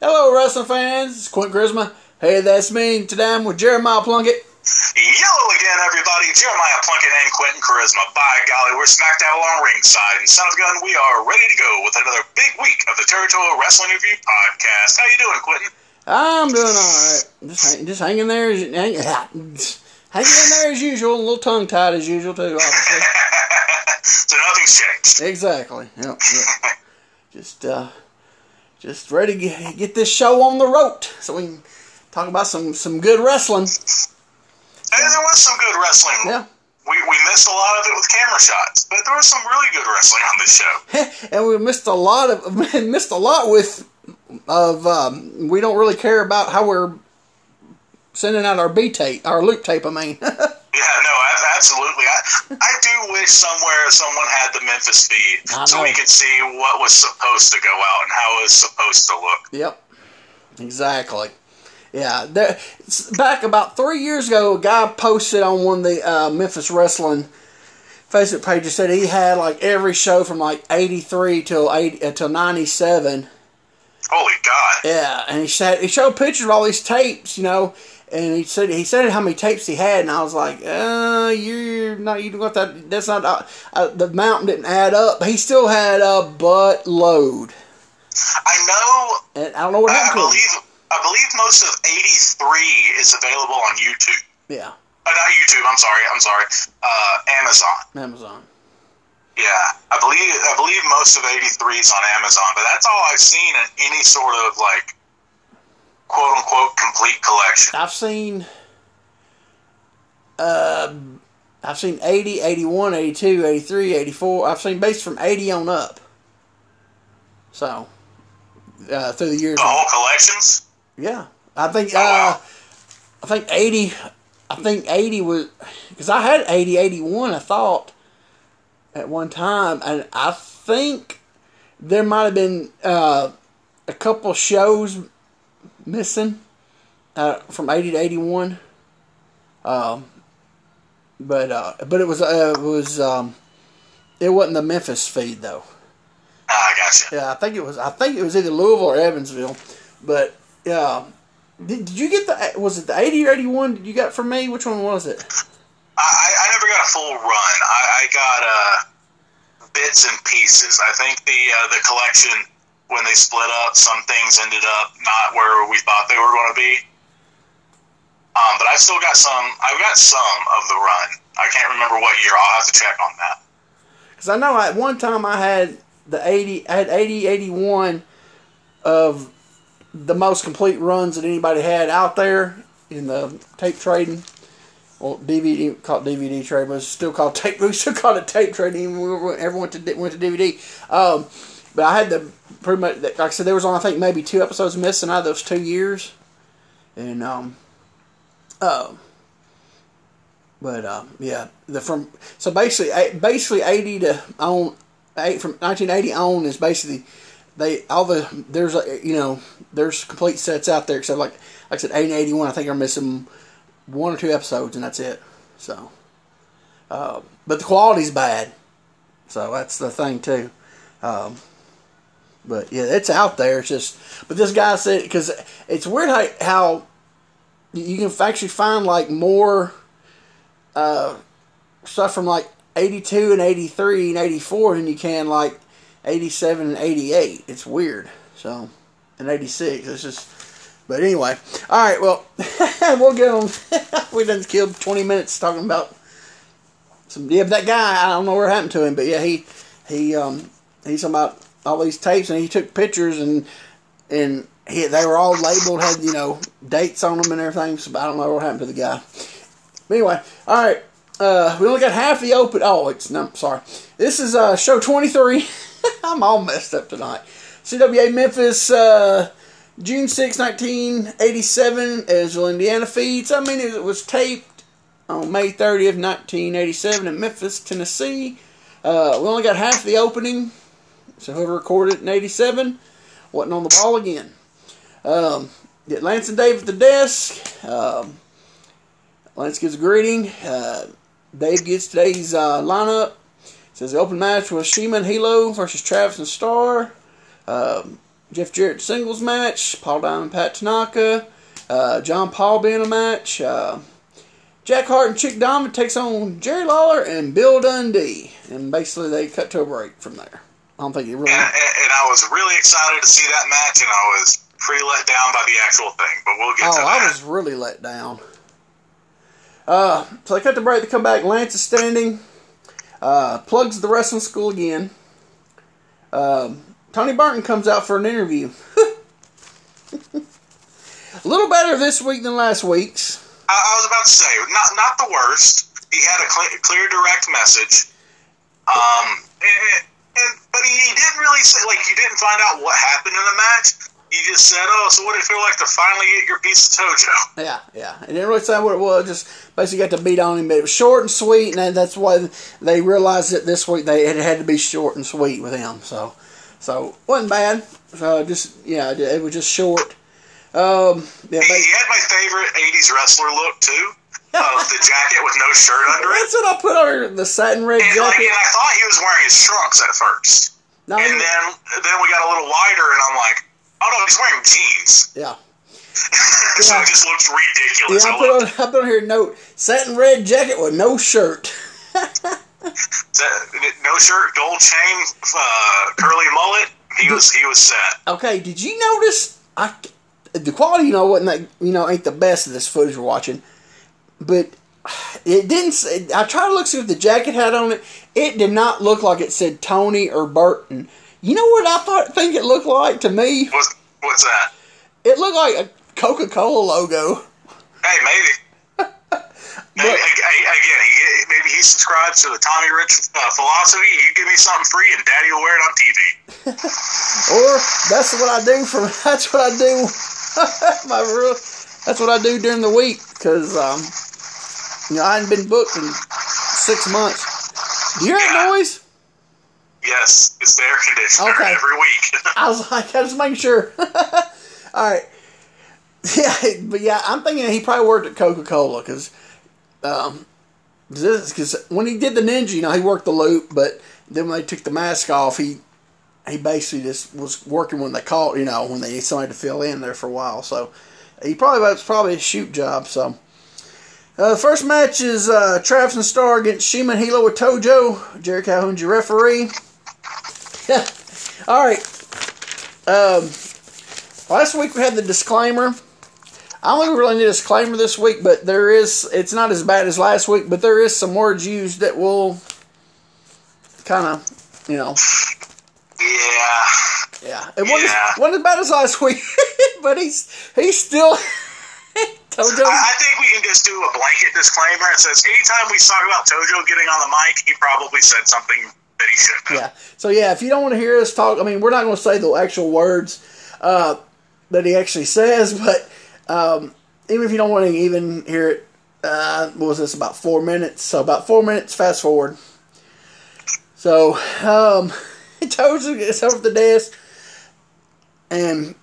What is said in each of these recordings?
Hello, wrestling fans. It's Quint Charisma. Hey, that's me. Today I'm with Jeremiah Plunkett. Yellow again, everybody. Jeremiah Plunkett and Quentin Charisma. By golly, we're smack dab along ringside. And son of gun, we are ready to go with another big week of the Territorial Wrestling Review podcast. How you doing, Quentin? I'm doing all right. Just, hang, just hanging there, as, hang, hanging in there as usual. A little tongue tied as usual too, obviously. so nothing's changed. Exactly. Yep. yep. just, uh, just ready to get, get this show on the road so we can talk about some some good wrestling. Hey, there was some good wrestling. Yeah. We, we missed a lot of it with camera shots, but there was some really good wrestling on this show. and we missed a lot of missed a lot with of um, we don't really care about how we're sending out our B tape, our loop tape. I mean. Yeah, no, absolutely. I, I do wish somewhere someone had the Memphis feed so we could see what was supposed to go out and how it was supposed to look. Yep, exactly. Yeah, there, back about three years ago, a guy posted on one of the uh, Memphis Wrestling Facebook pages said he had like every show from like '83 till 80 until '97. Holy God! Yeah, and he said he showed pictures of all these tapes, you know, and he said he said how many tapes he had, and I was like, uh, you're not you got that. That's not uh, uh, the mountain didn't add up. He still had a butt load. I know. And I don't know what happened I believe, I believe most of '83 is available on YouTube. Yeah. Uh, not YouTube. I'm sorry. I'm sorry. Uh, Amazon. Amazon. Yeah, I believe I believe most of '83 is on Amazon, but that's all I've seen in any sort of like quote unquote complete collection. I've seen uh, I've seen 80, 81, 82, 83, 84. I've seen based from 80 on up. So, uh, through the years. The whole collections? Yeah. I think, oh, wow. uh, I think 80, I think 80 was, because I had 80, 81, I thought, at one time. And I think there might have been, uh, a couple shows missing uh, from 80 to 81. Um, but uh, but it was uh, it was um, it wasn't the Memphis feed though. Ah, I gotcha. Yeah, I think it was I think it was either Louisville or Evansville. But yeah, did, did you get the was it the 80 or 81? You got from me? Which one was it? I, I never got a full run. I, I got uh, bits and pieces. I think the uh, the collection when they split up, some things ended up not where we thought they were going to be. Um, but I've still got some. I've got some of the run. I can't remember what year. I'll have to check on that. Because I know at one time I had the 80, I had 80, 81 of the most complete runs that anybody had out there in the tape trading. Well, DVD called DVD trade, it's still called tape. We still called it tape trading. Everyone went to went to DVD. Um, but I had the pretty much like I said, there was only I think maybe two episodes missing out of those two years, and um, uh, but um, yeah, the from so basically basically eighty to on eight from nineteen eighty on is basically they all the there's a you know there's complete sets out there except like like I said eighty eighty one I think are missing one or two episodes and that's it so uh, but the quality's bad so that's the thing too. Um, but yeah, it's out there. It's just, but this guy said because it's weird how, how you can actually find like more uh, stuff from like 82 and 83 and 84 than you can like 87 and 88. It's weird. So, and 86. It's just, but anyway. All right. Well, we'll get on. we done killed 20 minutes talking about some. Yeah, that guy. I don't know what happened to him, but yeah, he he um he's about all these tapes, and he took pictures, and and he, they were all labeled, had you know dates on them and everything. So I don't know what happened to the guy. But anyway, all right. Uh, we only got half the open. Oh, it's no, sorry. This is uh, show twenty three. I'm all messed up tonight. CWA Memphis, uh, June 6, 1987, Evansville, Indiana feeds. I mean, it was taped on May 30th, 1987 in Memphis, Tennessee. Uh, we only got half the opening. So whoever recorded it in 87 wasn't on the ball again. Um, get Lance and Dave at the desk. Um, Lance gives a greeting. Uh, Dave gets today's uh, lineup. Says the open match was Shima and Hilo versus Travis and Starr. Um, Jeff Jarrett singles match. Paul Diamond, Pat Tanaka. Uh, John Paul being a match. Uh, Jack Hart and Chick Diamond takes on Jerry Lawler and Bill Dundee, and basically they cut to a break from there. I don't think it really. And, and I was really excited to see that match, and I was pretty let down by the actual thing. But we'll get oh, to that. I was really let down. Uh, so they cut the break. to come back. Lance is standing. Uh, plugs the wrestling school again. Um, Tony Burton comes out for an interview. a little better this week than last week's. I, I was about to say, not not the worst. He had a clear, clear direct message. Um, and, and but he, he didn't really say like you didn't find out what happened in the match. He just said, "Oh, so what did it feel like to finally get your piece of Tojo?" Yeah, yeah. It didn't really say what it was. Just basically got to beat on him, but it was short and sweet, and that's why they realized that this week they it had to be short and sweet with him. So, so wasn't bad. So just yeah, it was just short. Um, yeah, He, he had my favorite '80s wrestler look too, of the jacket with no shirt under it. that's what I put on the satin red And, like, jacket. and I thought he was wearing his trunks at first, No, and then then we got a little wider, and I'm like, "Oh no, he's wearing jeans." yeah. so Yeah. it just looks ridiculous. Yeah, I I put on I put on here a note satin red jacket with no shirt. No shirt, gold chain, uh, curly mullet. He was he was set. Okay, did you notice? I the quality, you know, wasn't that you know ain't the best of this footage we're watching, but it didn't. Say, I tried to look see what the jacket had on it. It did not look like it said Tony or Burton. You know what I thought? Think it looked like to me? What's what's that? It looked like a Coca Cola logo. Hey, maybe. But- ag- again, he, maybe he subscribes to the Tommy Rich uh, philosophy. You give me something free, and Daddy will wear it on TV. Or that's what I do for. That's what I do. my real. That's what I do during the week because um, you know I hadn't been booked in six months. Do you hear that noise? Yes, it's the air conditioner Okay. every week. I was like, I just making sure. All right. Yeah, but yeah, I'm thinking he probably worked at Coca Cola because, um, because when he did the ninja, you know, he worked the loop, but then when they took the mask off, he he basically just was working when they called, you know, when they need somebody to fill in there for a while. So he probably was probably a shoot job. So uh, the first match is uh, Travis and Starr against Shima and Hilo with Tojo. Jerry Calhoun's your referee. All right. Um, last week we had the disclaimer. I don't think we really need a disclaimer this week, but there is. It's not as bad as last week, but there is some words used that will kind of, you know, yeah. yeah. It wasn't, Yeah. wasn't as bad as last week, but he's he's still. Tojo. I, I think we can just do a blanket disclaimer that says anytime we talk about Tojo getting on the mic, he probably said something that he shouldn't have. Yeah. So yeah, if you don't want to hear us talk, I mean, we're not going to say the actual words uh, that he actually says, but um, even if you don't want to even hear it, uh, what was this about four minutes? So about four minutes. Fast forward. So um, Toes gets over the desk, and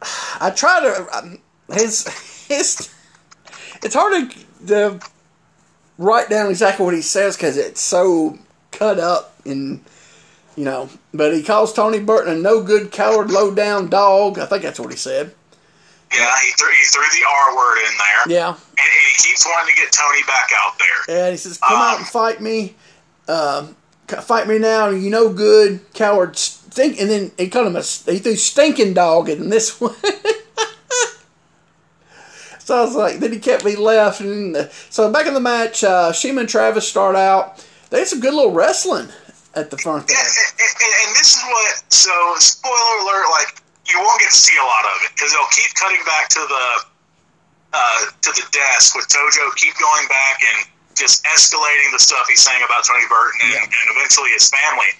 I try to um, his his. It's hard to, to write down exactly what he says because it's so cut up and you know. But he calls Tony Burton a no good, coward, low down dog. I think that's what he said. Yeah, he threw, he threw the R word in there. Yeah, And, and he keeps wanting to get Tony back out there. and he says, "Come out and fight me, um, c- fight me now. You no good, coward, stink." And then he called him a he threw stinking dog in this one. So I was like, then he kept me left, and so back in the match, uh, Shima and Travis start out. They had some good little wrestling at the front Yeah, and, and, and this is what. So, spoiler alert: like you won't get to see a lot of it because they'll keep cutting back to the uh, to the desk with Tojo. Keep going back and just escalating the stuff he's saying about Tony Burton and, Yeah. and eventually his family.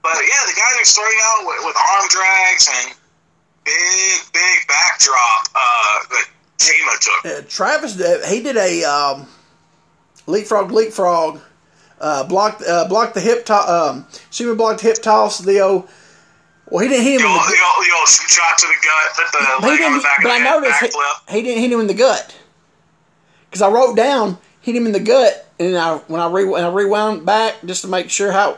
But yeah, the guys are starting out with, with arm drags and big, big backdrop uh, that Shima took. Uh, Travis, did- he did a um, leapfrog, leapfrog, uh, blocked, uh, blocked the hip toss. Um, Shima blocked hip toss. The old, well, he didn't hit him. The in old, the, the, old, the old shot to the gut, the he didn't, the but I noticed he, he didn't hit him in the gut because I wrote down hit him in the gut, and I when I re, when I rewound back just to make sure how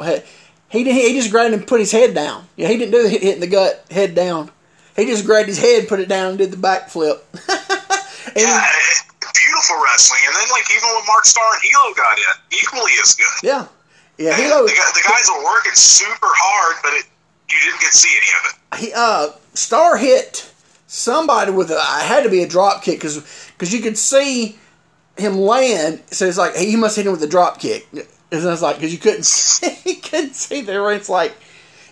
he didn't. He just grabbed and put his head down. Yeah, he didn't do the hit, hit in the gut, head down. he just grabbed his head, put it down, and did the backflip. Yeah, beautiful wrestling. And then, like, even when Mark Starr and Hilo got in, equally as good. yeah, yeah, And Hilo. the, the guys were working super hard, but it, you didn't get to see any of it. he uh Starr hit somebody with a it had to be a drop kick because because you could see him land. So it's like he must hit him with a drop kick. And I was like, because you couldn't see, he couldn't see there. It's like,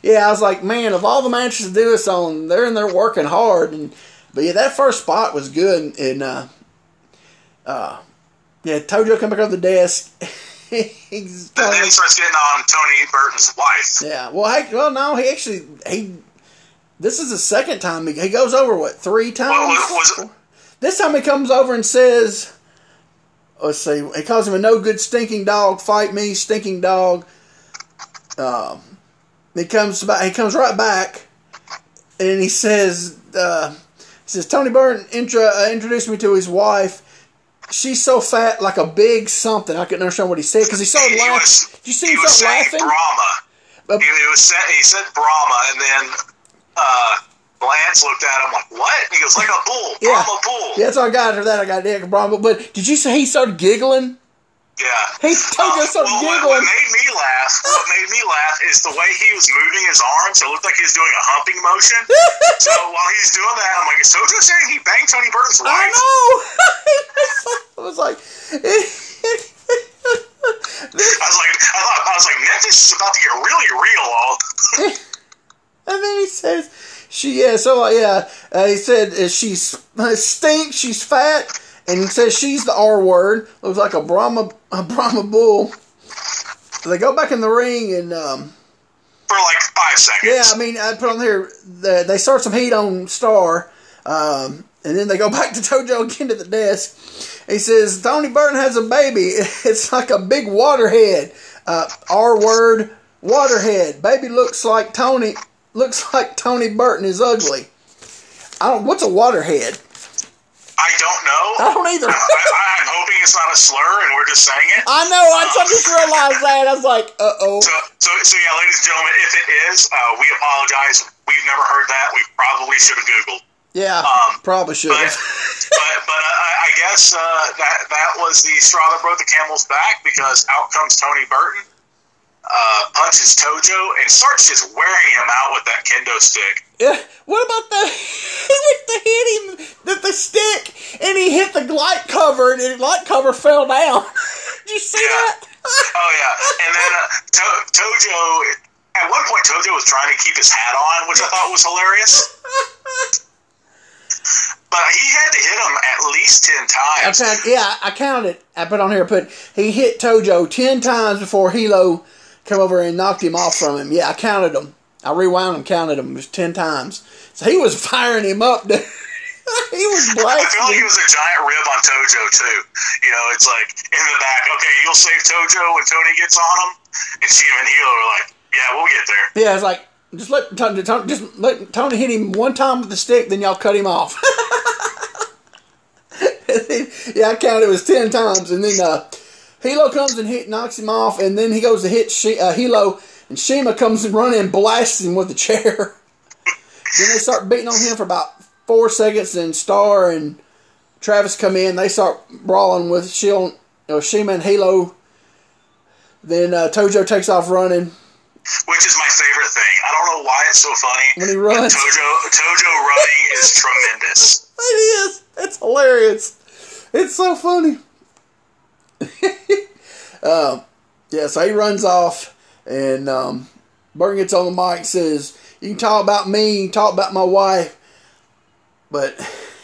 yeah, I was like, man, of all the matches to do this on, they're in there working hard. And but yeah, that first spot was good. And uh, uh, yeah, Tojo come back up the desk. He's But then he starts getting on Tony Burton's wife. yeah. Well, well, no, he actually he. This is the second time he, he goes over what three times. Well, was- was it- This time he comes over and says, "Let's see." He calls him a no good stinking dog. Fight me, stinking dog. Um, he comes back. He comes right back, and he says, uh, "He says Tony Burton intro, uh, introduced me to his wife." She's so fat, like a big something. I couldn't understand what he said because he started laughing. was- Did you see He him start laughing? Brahma. But- He, he was he said Brahma, and then uh, Lance looked at him like, "What?" And he goes, "Like a bull, Yeah. Brahma bull." Yeah, that's all I got after that. I got Dick Brahma. But did you say he started giggling? Yeah. He told Uh, us started well, what, giggling. what made me laugh? What made me laugh is the way he was moving his arms. It looked like he was doing a humping motion. so while he's doing that, I'm like, "Is Tojo saying he banged Tony Burton's wife?" I know. I was like, I was like, I thought, I was like, Memphis is about to get really real. All and then he says, she yeah. So uh, yeah, uh, he said uh, she's uh, stinks. She's fat, and he says she's the R word. Looks like a Brahma a Brahma bull. They go back in the ring and. um for like five seconds. Yeah, I mean, I put on here. The, they start some heat on Starr, um, and then they go back to Tojo again to the desk. He says Tony Burton has a baby. It's like a big waterhead. Uh, R word, waterhead. Baby looks like Tony. Looks like Tony Burton is ugly. I don't. What's a waterhead? I don't know. I don't either. I, I'm hoping it's not a slur and we're just saying it. I know. I just realized that. I was like, uh oh. So, so, so yeah, ladies and gentlemen, if it is, uh, we apologize. We've never heard that. We probably should have Googled. Yeah, Um, probably should. But, but, but uh, I, I guess uh, that that was the straw that broke the camel's back because out comes Tony Burton, uh, punches Tojo, and starts just wearing him out with that kendo stick. Yeah. What about the he went to hit him with the stick and he hit the light cover and the light cover fell down. Did you see Yeah. that? Oh yeah, and then uh, to- Tojo. At one point, Tojo was trying to keep his hat on, which I thought was hilarious. But he had to hit him at least ten I times. yeah, I counted. I put on here. I put he hit Tojo ten times before Hilo come over and knocked him off from him. Yeah, I counted them. I rewound and counted them. Ten times. So he was firing him up. Dude. he was black. I feel like it was a giant rib on Tojo too. You know, it's like in the back. Okay, you'll save Tojo when Tony gets on him, and Shima and Hilo are like, "Yeah, we'll get there." Yeah, it's like just let Tony, Tony just let Tony hit him one time with the stick, then y'all cut him off. Yeah, I counted it was ten times, and then uh, Hilo comes and hit knocks him off, and then he goes to hit she, uh, Hilo, and Shima comes and running and blasts him with a chair. then they start beating on him for about four seconds, and Starr and Travis come in. They start brawling with you know, Shima and Hilo. Then uh, Tojo takes off running. Which is my favorite thing. I don't know why it's so funny. When he runs. Tojo Tojo running is tremendous. It is. It's hilarious. It's so funny. um, yeah, so he runs off, and um, Burton gets on the mic and says, You can talk about me, you can talk about my wife, but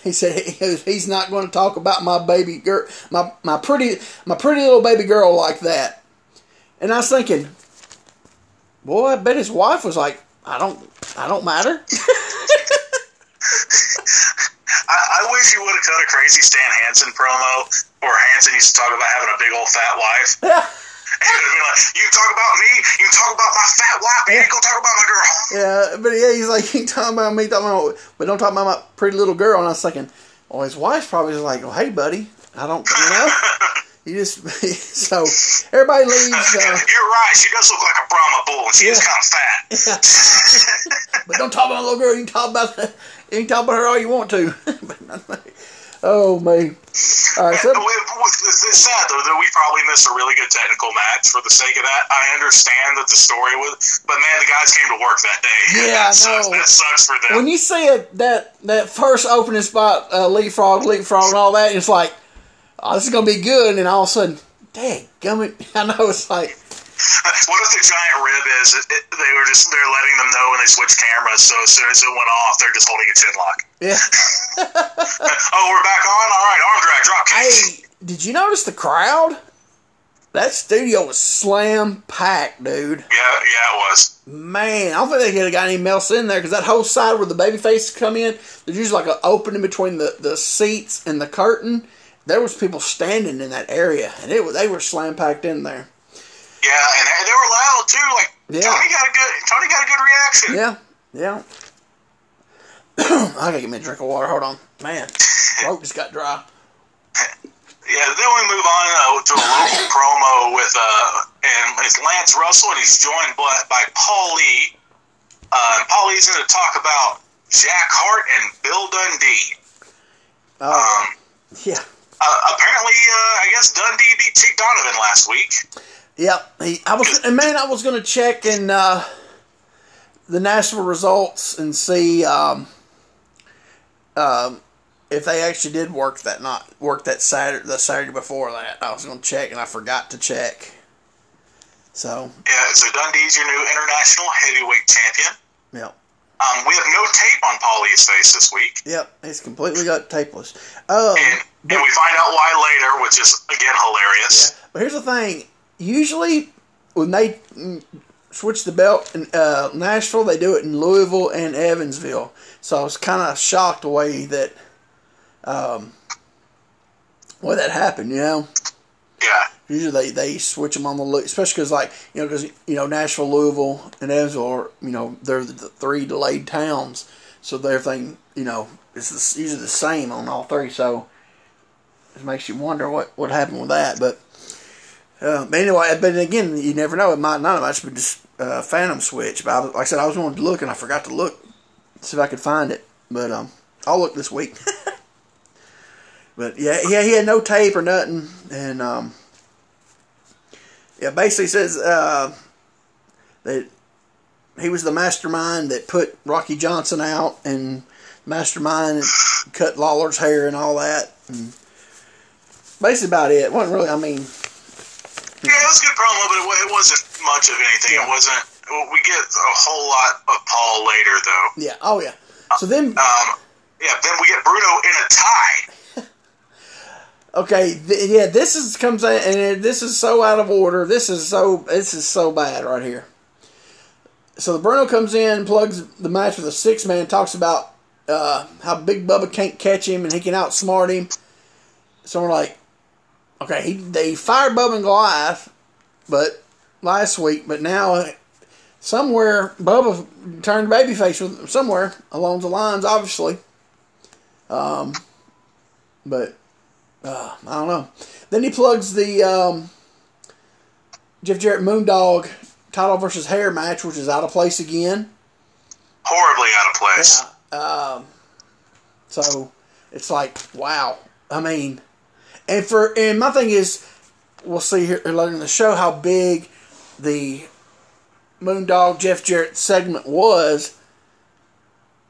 he said he's not going to talk about my baby girl, my, my pretty my pretty little baby girl like that. And I was thinking, boy, I bet his wife was like, I don't, I don't matter. I, I wish you would have cut a crazy Stan Hansen promo where Hansen used to talk about having a big old fat wife. And he would have been like, You talk about me, you talk about my fat wife, but you ain't gonna talk about my girl. Yeah, but yeah, he's like, he talking about me, talking about, but don't talk about my pretty little girl. And I was thinking, well, his wife's probably just like, well, hey, buddy, I don't, you know, He just so everybody leaves. Uh, You're right. She does look like a Brahma bull, and she is kind of fat. but don't talk about the little girl. You can talk about you can talk about her all you want to. Oh man! All right, so It's sad though that we probably missed a really good technical match for the sake of that. I understand that the story was, but man, the guys came to work that day. Yeah, I that sucks, know. that sucks for them. when you see it, that that first opening spot, uh, leapfrog, leapfrog, and all that, it's like, oh, this is gonna be good, and all of a sudden, dang, gummit! I know it's like, what if the giant rib is? It, it, they were just they're letting them know when they switch cameras. So as soon as it went off, they're just holding a chin lock. yeah. oh, we're back on. All right, arm drag, drop hey, did you notice the crowd? That studio was slam packed, dude. Yeah, yeah, it was. Man, I don't think they could have got any else in there because that whole side where the baby faces come in, there's usually like an opening between the, the seats and the curtain. There was people standing in that area, and it they were slam packed in there. Yeah, and they, were loud too. Like Yeah. Tony got a good Tony got a good reaction. Yeah, yeah. I gotta get me a drink of water. Hold on, man. Throat just got dry. Yeah, then we move on uh, to a local promo with uh, and it's Lance Russell, and he's joined by, by Paul Lee. Uh, Paul Lee's going to talk about Jack Hart and Bill Dundee. Oh, Um, yeah, uh, apparently, uh, I guess Dundee beat Chick Donovan last week. Yeah. He, I was, and man, I was gonna check in uh, the national results and see um, um, if they actually did work that not work that Saturday the Saturday before that. I was gonna check and I forgot to check. So, Yeah, so Dundee's your new international heavyweight champion. yep. Um, we have no tape on Paulie's face this week, Yep, he's completely got tapeless. Um, and, and we find out why later, which is again hilarious. But here's the thing: usually when they switch the belt in uh, Nashville, they do it in Louisville and Evansville. So I was kind of shocked the way that um, way that happened. You know, Yeah, usually they, they switch them on the loop, especially because like you know because you know Nashville, Louisville, and Evansville are you know they're the, the three delayed towns, so everything you know is the, usually the same on all three. So it makes you wonder what what happened with that, but. Uh, but anyway, but again, you never know. It might not have actually been just uh, Phantom Switch. But I like I said, I was wanting to look and I forgot to look, see if I could find it. But um, I'll look this week. but yeah, yeah, he had no tape or nothing, and um, yeah, basically says uh, that he was the mastermind that put Rocky Johnson out and mastermind cut Lawler's hair and all that. And basically about it. It wasn't really. I mean. Yeah, it was a good promo, but it, it wasn't much of anything. Yeah. It wasn't. well, We get a whole lot of Paul later, though. Yeah. Oh yeah. So then, Um, yeah, then we get Bruno in a tie. okay, th- yeah, this is comes in, and this is so out of order. This is so this is so bad right here. So the Bruno comes in, plugs the match with a six man, talks about uh, how Big Bubba can't catch him and he can outsmart him. So we're like, okay, he, they fired Bubba and Goliath, but last week, but now somewhere Bubba turned babyface with somewhere along the lines, obviously. Um, but uh, I don't know. Then he plugs the um, Jeff Jarrett Moondog title versus hair match, which is out of place again. Horribly out of place. Yeah. Um, so it's like, wow. I mean, and for and my thing is, we'll see here later in the show how big the Moondog Jeff Jarrett segment was.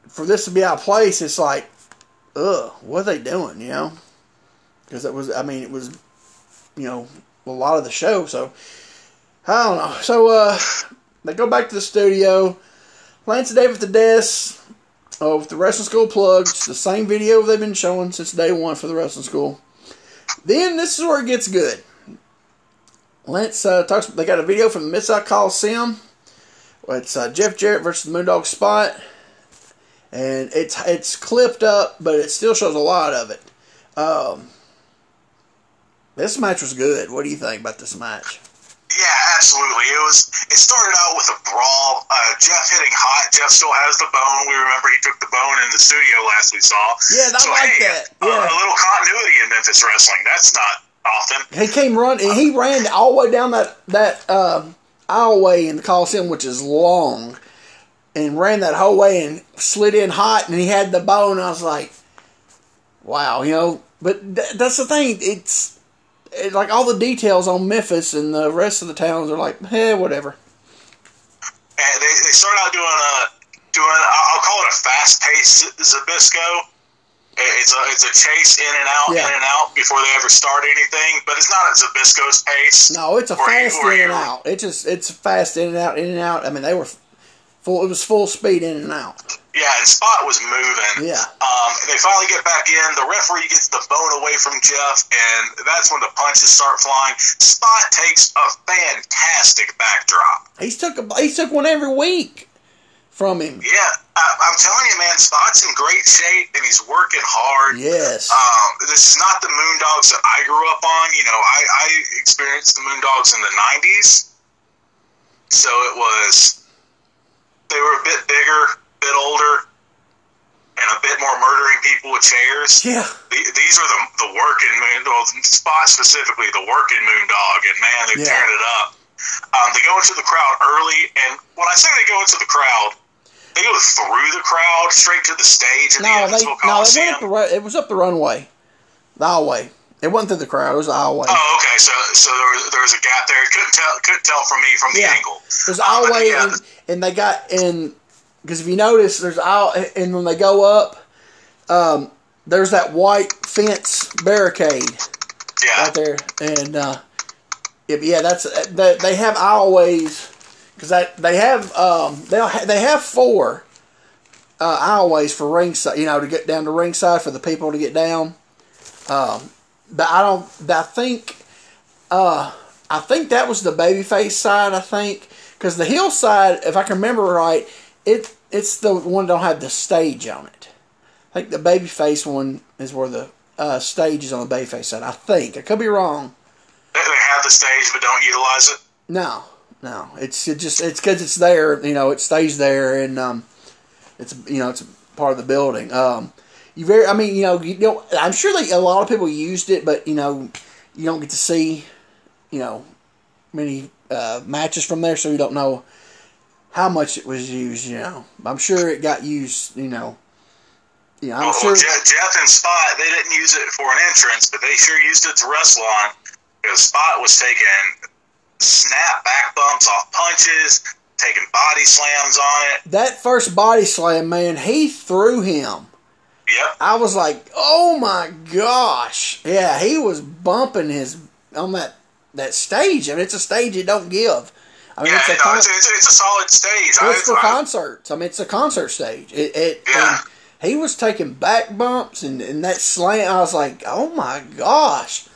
For this to be out of place, it's like, ugh, what are they doing? You know, because it was. I mean, it was, you know, a lot of the show. So I don't know. So uh, they go back to the studio. Lance and Dave at the desk of the wrestling school plugs, the same video they've been showing since day one for the wrestling school. Then this is where it gets good. Lance uh, talks. They got a video from the Mid South Coliseum. It's uh, Jeff Jarrett versus the Moondog Spot, and it's it's clipped up, but it still shows a lot of it. Um, this match was good. What do you think about this match? Yeah, absolutely. It was. It started out with a brawl. Uh, Jeff hitting hot. Jeff still has the bone. We remember he took the bone in the studio last we saw. Yeah, I so like hey, that. a- Yeah. a little continuity in Memphis wrestling. That's not often. He came running. And he ran all the way down that that um, aisleway in the Coliseum, which is long, and ran that whole way and slid in hot. And he had the bone. I was like, "Wow," you know. But th- that's the thing. It's it, like all the details on Memphis and the rest of the towns are like, "Hey, whatever." And they, they started out doing a doing I'll call it a fast paced Zbyszko. It's a it's a chase in and out, Yeah. in and out before they ever start anything. But it's not at Zbyszko's pace. No, it's a fast in and out. It just it's fast in and out, in and out. I mean, they were full. It was full speed in and out. Yeah, and Spot was moving. Yeah. Um, they finally get back in. The referee gets the bone away from Jeff, and that's when the punches start flying. Spot takes a fantastic backdrop. He's took a he took one every week from him. Yeah, I, I'm telling you, man, Spot's in great shape, and he's working hard. Yes. Um, this is not the Moondogs that I grew up on. You know, I, I experienced the Moondogs in the '90s, so it was they were a bit bigger, a bit older, and a bit more murdering people with chairs. yeah. The- These are the the working moon, well, Spot specifically, the working Moondog, and man, they're Yeah. tearing it up. Um, they go into the crowd early, and when I say they go into the crowd, they go through the crowd straight to the stage in the No, they no, it Coliseum. went up the it was up the runway, the aisleway. It wasn't through the crowd. It was the. Oh, okay. So, so there was there was a gap there. Couldn't tell. Couldn't tell from me from the Yeah. angle. Uh, but aisleway, yeah, and, and they got in because if you notice, there's aisle, and when they go up, um, there's that white fence barricade. yeah, right there, and uh, yeah, yeah, that's that. They have aisleways because that they have um, they ha- they have four uh, aisleways for ringside. You know, to get down to ringside for the people to get down. Um, but I don't. I think. Uh, I think that was the babyface side. I think because the heel side, if I can remember right, it it's the one that don't have the stage on it. I think the babyface one is where the uh, stage is on the babyface side. I think I could be wrong. they, they have the stage but don't utilize it. No, no, it's it just it's because it's there. You know, it stays there, and um, it's you know it's part of the building. Um, you very, I mean, you know, you know, I'm sure that a lot of people used it, but you know, you don't get to see, you know, many uh, matches from there, so you don't know how much it was used. You know, I'm sure it got used. You know, you know, I'm Well, sure. Jeff, Jeff and Spot they didn't use it for an entrance, but they sure used it to wrestle on because Spot was taking snap back bumps off punches, taking body slams on it. That first body slam, man, he threw him. Yep. I was like, oh my gosh. Yeah, he was bumping his on that that stage. I mean, it's a stage you don't give. I mean, Yeah, it's a no, con- it's, it's, it's a solid stage. it's for I, I, concerts. I mean, it's a concert stage. It, it Yeah. and he was taking back bumps and, and that slam. I was like, oh my gosh.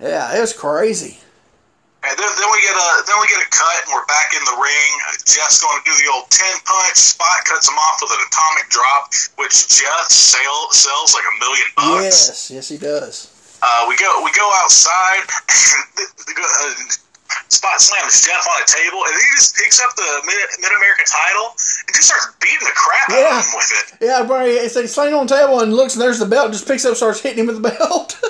Yeah, it was crazy. And then, then we get a then we get a cut, and we're back in the ring. Jeff's going to do the old ten punch. Spot cuts him off with an atomic drop, which Jeff sell, sells like a million bucks. Yes, yes, he does. Uh, we go we go outside. and the, the, Spot slams Jeff on a table, and he just picks up the Mid American title and just starts beating the crap out Yeah. of him with it. Yeah, bro. He's laying on the table and looks, and there's the belt. Just picks up, starts hitting him with the belt.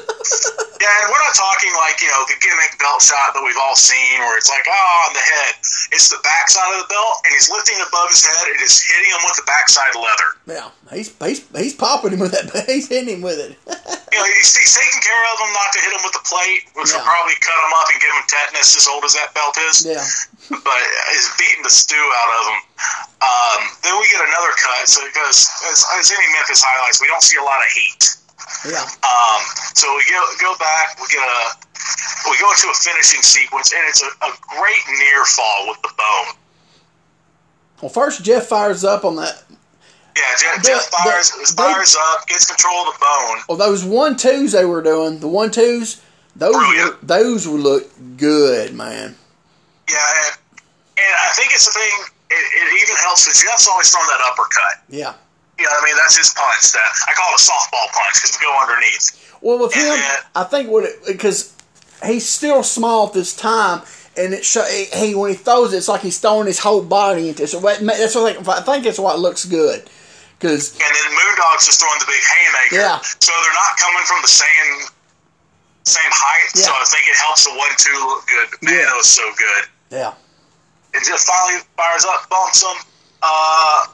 Yeah, and we're not talking like, you know, the gimmick belt shot that we've all seen where it's like, oh, on the head. It's the backside of the belt, and he's lifting it above his head and is hitting him with the backside leather. yeah, he's he's he's popping him with that. He's hitting him with it. You know, he's, he's taking care of him not to hit him with the plate, which will probably cut him up and give him tetanus as old as that belt is. yeah. But he's beating the stew out of him. Um, then we get another cut, so because as, as any Memphis highlights, we don't see a lot of heat. Yeah. Um, so we go go back. We get a we go into a finishing sequence, and it's a, a great near fall with the bone. Well, first Jeff fires up on that. Yeah, Jeff, The- Jeff fires the- fires up, gets control of the bone. Well, those one twos they were doing, the one twos, those Brilliant. were, those would look good, man. Yeah, and, and I think it's the thing. It, it even helps that Jeff's always throwing that uppercut. Yeah. You know, I mean, that's his punch. That I call it a softball punch because we go underneath. Well, with him, Yeah. I think what because he's still small at this time, and it show, he when he throws it, it's like he's throwing his whole body into it. So that's what I think. I think that's what looks good. Because And then Moondog's just throwing the big haymaker. Yeah. So they're not coming from the same same height, so I think it helps the one two look good. Man, Yeah. that was so good. Yeah. And Jeff finally fires up, bumps him. Uh,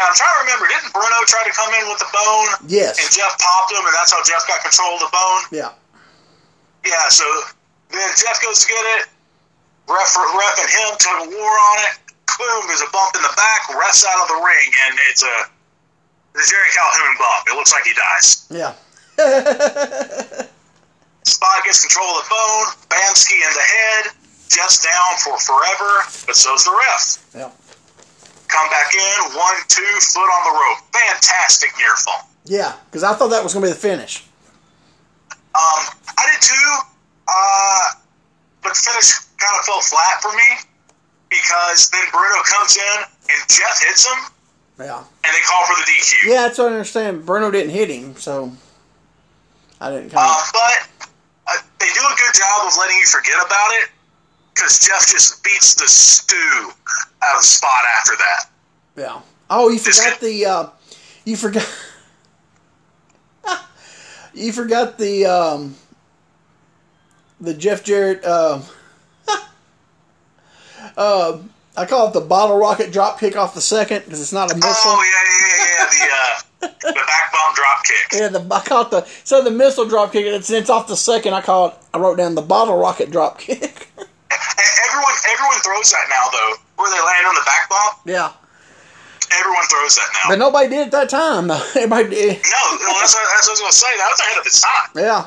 I'm trying to remember. Didn't Bruno try to come in with the bone? Yes. And Jeff popped him, and that's how Jeff got control of the bone. Yeah. Yeah. So then Jeff goes to get it. Ref, ref and him took a war on it. Boom! There's a bump in the back. Ref's out of the ring, and it's a the Jerry Calhoun bump. It looks like he dies. Yeah. Spot gets control of the bone. Bamsky in the head. Jeff's down for forever, but so's the ref. Yeah. Come back in, one, two, foot on the rope. Fantastic near fall. Yeah. Because I thought that was going to be the finish. Um, I did too, uh, but the finish kind of fell flat for me because then Bruno comes in and Jeff hits him, Yeah. and they call for the DQ. Yeah, that's what I understand. Bruno didn't hit him, so I didn't kind Uh, but uh, they do a good job of letting you forget about it because Jeff just beats the stew out of the spot after that. Yeah. Oh, you forgot the. Uh, you forgot. you forgot the. Um, the Jeff Jarrett. Um, uh, I call it the bottle rocket drop kick off the second because it's not a missile. Oh yeah, yeah, yeah. The uh, the back bump drop kick. Yeah, the I call it the so the missile drop kick. It's, it's off the second. I call it. I wrote down the bottle rocket drop kick. Everyone everyone throws that now though, where they land on the back bump. yeah, Everyone throws that now. but nobody did at that time. though. Everybody did. No, well, that's, what, that's what I was going to say. That was ahead of its time. Yeah.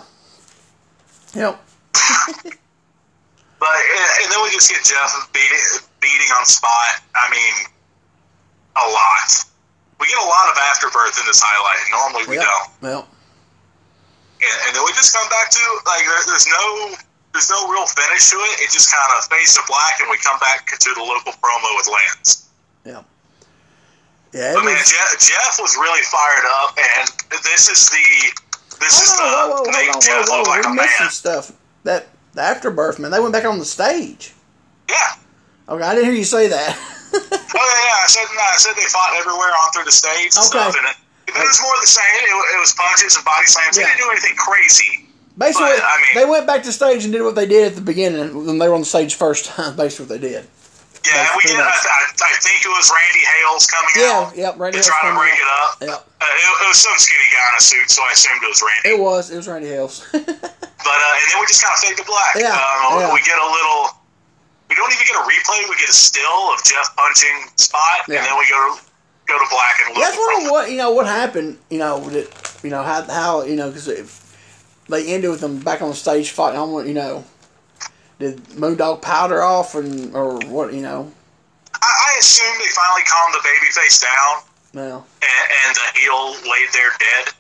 Yep. But and then we just get Jeff beating beating on spot. I mean, a lot. We get a lot of afterbirth in this highlight. and Normally we Yep. don't. Yep. And, and then we just come back to like there, there's no there's no real finish to it. It just kind of fades to black, and we come back to the local promo with Lance. Yeah. Yeah. But man, Jeff, Jeff was really fired up, and this is the this is the whoa, whoa, whoa, make Jeff look like a We missed some man. stuff. That the afterbirth man. They went back on the stage. Yeah. Okay, I didn't hear you say that. Oh yeah. I said no, I said they fought everywhere on through the stage and Okay. stuff, and it, it was more of the same. It, it was punches and body slams. Yeah. They didn't do anything crazy. basically, But, I mean- they went back to stage and did what they did at the beginning when they were on the stage first time. Basically, what they did. Yeah, That's we get. I, I, think it was Randy Hales coming Yeah, out. yep, Randy to Hales try to break it up. Yep. Uh, it, it was some skinny guy in a suit, so I assumed it was Randy. It was. It was Randy Hales. But uh, and then we just kind of fade to black. Yeah, Um, yeah. We get a little. We don't even get a replay. We get a still of Jeff punching Spot, Yeah. and then we go to go to black and That's look. wondering what you know. What happened? You know that you know how how you know because if they ended with them back on the stage fighting. I want you know. Did Moondog powder off and or what you know? I, I assume they finally calmed the baby face down, No, and, and the heel laid there dead.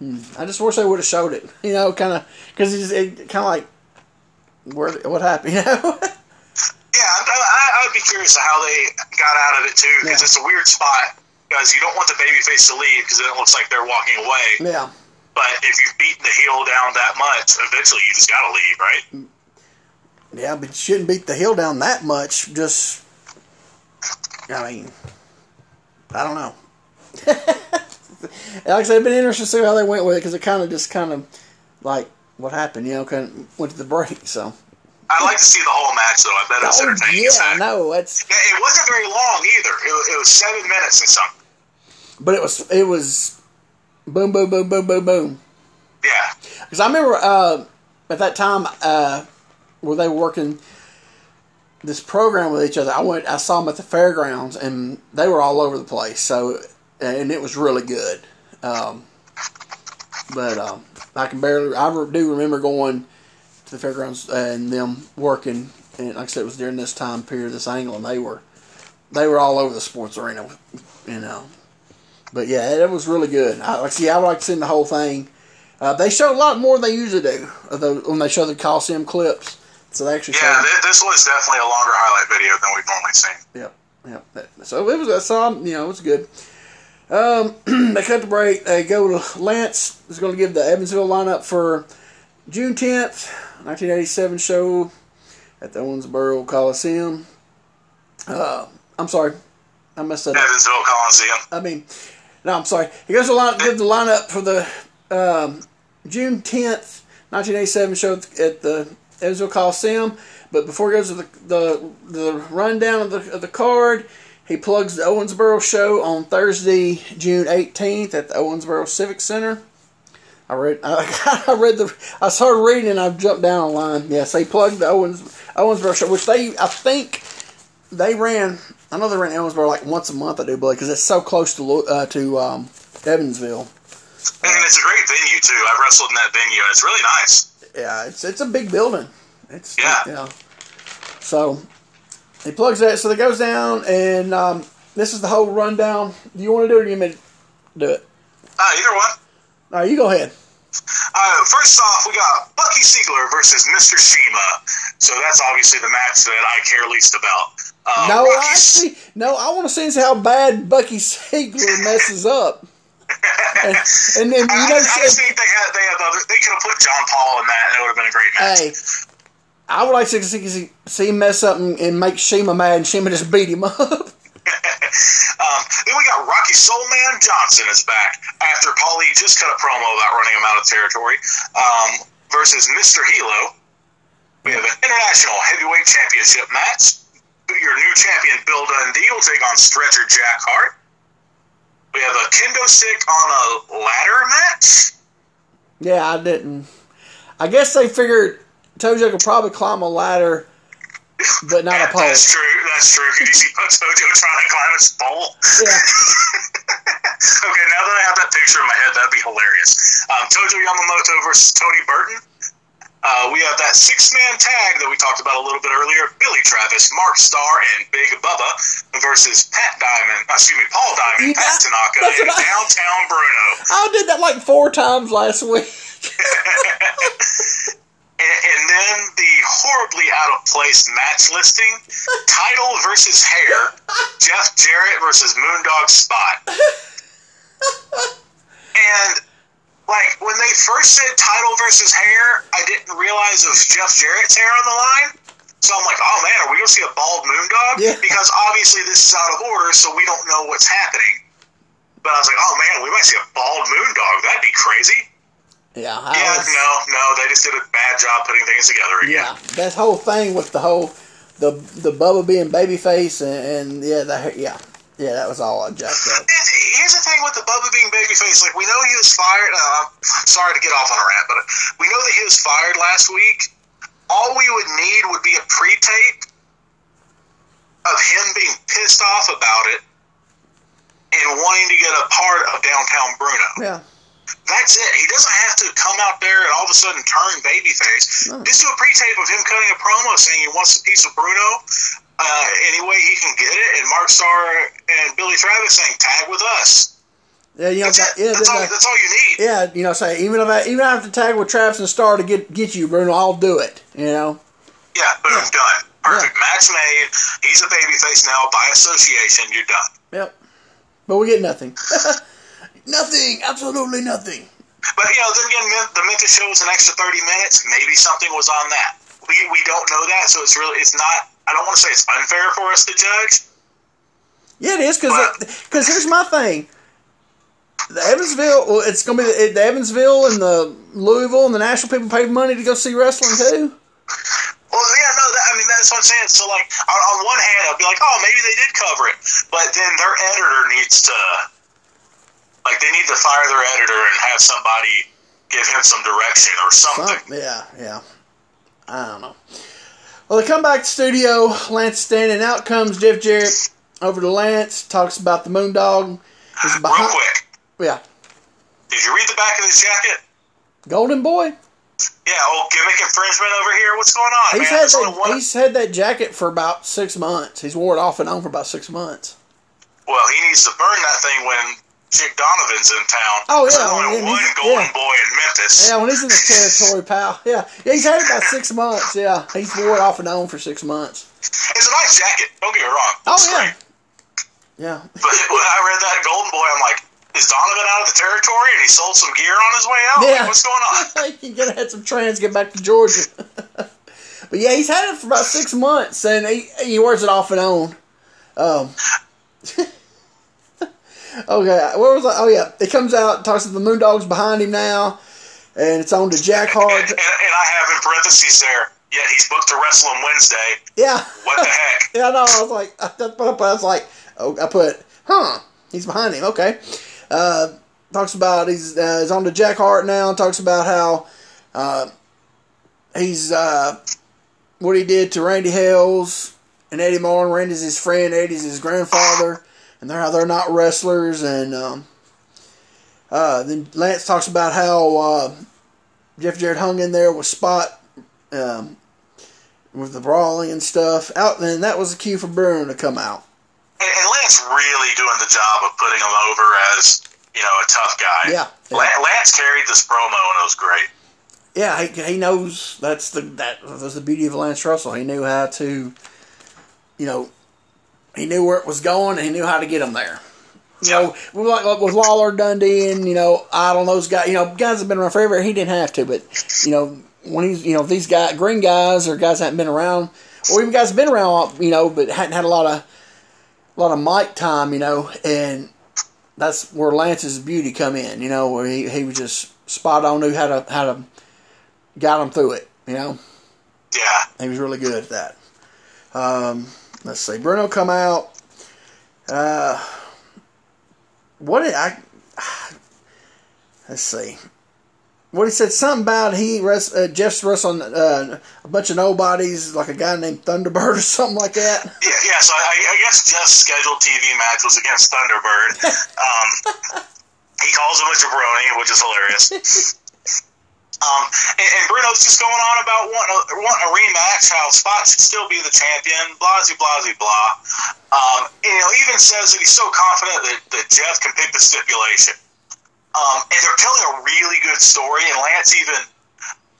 Hmm. I just wish they would have showed it. You know, kind of because it's it, kind of like where what happened. You know. Yeah, I, I, I'd be curious of how they got out of it too, because Yeah. it's a weird spot. Because you don't want the baby face to leave, because then it looks like they're walking away. yeah. But if you've beaten the heel down that much, eventually you just got to leave, right? Hmm. Yeah, but you shouldn't beat the hill down that much. Just, I mean, I don't know. like I said, it'd been interesting to see how they went with it because it kind of just kind of like what happened, you know, kind of went to the break. So, I'd like to see the whole match, though. I bet it was oh entertaining. yeah, as I know that's, Yeah, it wasn't very long either. It, wa- it was seven minutes and something. but it was it was boom, boom, boom, boom, boom, boom. Yeah. Because I remember uh, at that time uh, where they were working this program with each other. I went, I saw them at the fairgrounds, and they were all over the place. So, and it was really good. Um, but um, I can barely. I do remember going to the fairgrounds and them working. And like I said, it was during this time period, this angle, and they were they were all over the sports arena, you know. But yeah, it was really good. I like see. I like to see the whole thing. Uh, they show a lot more than they usually do when they show the Coliseum clips. So they actually Yeah, showed. this was definitely a longer highlight video than we've normally seen. Yep, yep. That- So it was. a saw. You know, it was good. Um, they cut the break. They go to Lance is going to give the Evansville lineup for June tenth, nineteen eighty seven show at the Owensboro Coliseum. Uh, I'm sorry, I messed that up. Evansville Coliseum. I mean, no, I'm sorry. He goes to line, give the lineup for the um, June 10th, 1987 show at the Evansville Coliseum. But before he goes to the the, the rundown of the, of the card, he plugs the Owensboro show on Thursday, June 18th at the Owensboro Civic Center. I read, I, I read the, I started reading and I jumped down a line. Yes, they plugged the Owens Owensboro show, which they, I think, they ran. I know they ran Owensboro like once a month. I do believe because it's so close to uh, to um, Evansville. And it's a great venue too. I've wrestled in that venue, and it's really nice. Yeah, it's it's a big building. It's Yeah. yeah. So he plugs that. So it goes down, and um, this is the whole rundown. Do you want to do it? or do you want me to do it? Uh, either one. All right, you go ahead. Uh, first off, we got Bucky Siegler versus Mr. Shima. So that's obviously the match that I care least about. Uh, No, see. No, I want to see how bad Bucky Siegler messes up. And, and then I, you I, know, I just think they had they have other. They could have put John Paul in that, and it would have been a great match. hey, I would like to see, see, see him mess up and, and make Shima mad, and Shima just beat him up. um, then we got Rocky Soulman Johnson is back after Paulie just cut a promo about running him out of territory. Um, versus Mr. Hilo. We have an international heavyweight championship match. Your new champion Bill Dundee will take on Stretcher Jack Hart. We have a kendo stick on a ladder match. yeah, I didn't. I guess they figured Tojo could probably climb a ladder, but not a That- pole. That's true. That's true. Could you see Tojo trying to climb his pole? Yeah. okay, now that I have that picture in my head, that'd be hilarious. Um, Tojo Yamamoto versus Tony Burton. Uh, we have that six man tag that we talked about a little bit earlier Billy Travis, Mark Starr, and Big Bubba versus Pat Diamond, uh, excuse me, Paul Diamond, Yeah, Pat Tanaka, and I- Downtown Bruno. I did that like four times last week. And, and then the horribly out of place match listing title versus hair, Jeff Jarrett versus Moondog Spot. And like when they first said title versus hair, I didn't realize it was Jeff Jarrett's hair on the line. So I'm like, oh man, are we gonna see a bald moondog? Yeah. Because obviously this is out of order, so we don't know what's happening. But I was like, oh man, we might see a bald moondog. That'd be crazy. Yeah, I Yeah, was- no, no, they just did a bad job putting things together again. yeah. That whole thing with the whole the the Bubba being babyface and, and yeah, the, yeah, yeah, that was all I jacked up. Here's the thing with the Bubba being babyface. Like, we know he was fired. Uh, I'm sorry to get off on a rant, but we know that he was fired last week. All we would need would be a pre-tape of him being pissed off about it and wanting to get a part of Downtown Bruno. Yeah, That's it. He doesn't have to come out there and all of a sudden turn babyface. No. Just do a pre-tape of him cutting a promo saying he wants a piece of Bruno uh, any way he can get it, and Mark Starr and Billy Travis saying tag with us. yeah, you know, That's that, yeah, that's, all, that- that's all you need. yeah, you know, say even if I even if I have to tag with Travis and Star to get get you, Bruno, I'll do it. You know, Yeah, boom, Yeah. done. Perfect. Match made. He's a babyface now by association. You're done. yep. But we get nothing. nothing, absolutely nothing. But you know, then again, the Memphis show was an extra thirty minutes. Maybe something was on that. We we don't know that, so it's really it's not. I don't want to say it's unfair for us to judge. Yeah, it is because because here's my thing. The Evansville, well, it's gonna be the, the Evansville and the Louisville and the national people paid money to go see wrestling too. Well, yeah, no, that, I mean that's what I'm saying. So, like, on, on one hand, I'd be like, oh, maybe they did cover it, but then their editor needs to, like, they need to fire their editor and have somebody give him some direction or something. Some- yeah, yeah. I don't know. Well, they come back to studio. Lance standing. Out comes Jeff Jarrett over to Lance. Talks about the Moondog. Is Real behind. quick, Yeah, did you read the back of this jacket? Golden Boy. Yeah, old gimmick infringement over here. What's going on, He's man? had that, one- he's had that jacket for about six months. He's wore it off and on for about six months. Well, he needs to burn that thing when Chick Donovan's in town. Oh, There's yeah, only one he's- Golden yeah. Boy in Memphis. Yeah, when he's in the territory, pal. Yeah, yeah, he's had it about six months. Yeah, he's wore it off and on for six months. It's a nice jacket. Don't get me wrong. Oh It's yeah, great. yeah. But when I read that Golden Boy, I'm like, is Donovan out of the territory and he sold some gear on his way out? Yeah. Like, what's going on? he gonna have some trans get back to Georgia. but yeah, he's had it for about six months, and he he wears it off and on. Um. Okay, where was I? Oh yeah, it comes out talks to the Moondogs behind him now. and it's on to Jack Hart. And, and, and I have in parentheses there. Yeah, he's booked to wrestle on Wednesday. Yeah. What the heck? yeah, no, I was like, I, I was like, oh, I put, huh? He's behind him. Okay. Uh, talks about he's uh, he's on to Jack Hart now. Talks about how uh, he's uh, what he did to Randy Hales and Eddie Marlin. Randy's his friend. Eddie's his grandfather, and they're how they're not wrestlers. And um, uh, then Lance talks about how uh, Jeff Jarrett hung in there with Spot. Um, with the brawling and stuff out, then that was a cue for Bruno to come out. And, and Lance really doing the job of putting him over as you know a tough guy. Yeah, yeah. Lance carried this promo and it was great. Yeah, he, he knows that's the that was the beauty of Lance Russell. He knew how to, you know, he knew where it was going and he knew how to get him there. You know, like, like with Lawler, Dundee, and you know, Idol, those guys. You know, guys have been around forever. He didn't have to, but you know, when he's you know these guys, green guys or guys that haven't been around, or even guys been around, you know, but hadn't had a lot of a lot of mic time, you know, and that's where Lance's beauty come in, you know, where he, he was just spot on, knew how to how to got him through it, you know. Yeah, he was really good at that. Um, let's see, Bruno come out. Uh, what did I? Let's see. What he said something about he rest, uh, Jeff's wrestling uh, a bunch of nobodies, like a guy named Thunderbird or something like that. Yeah, yeah. So I, I guess Jeff's scheduled TV match was against Thunderbird. um, he calls him a jabroni, which is hilarious. Um, and, and, Bruno's just going on about wanting a, wanting a rematch, how Spot should still be the champion, blah, blah, blah, blah. Um, you know, even says that he's so confident that, that Jeff can pick the stipulation. Um, and they're telling a really good story, and Lance even,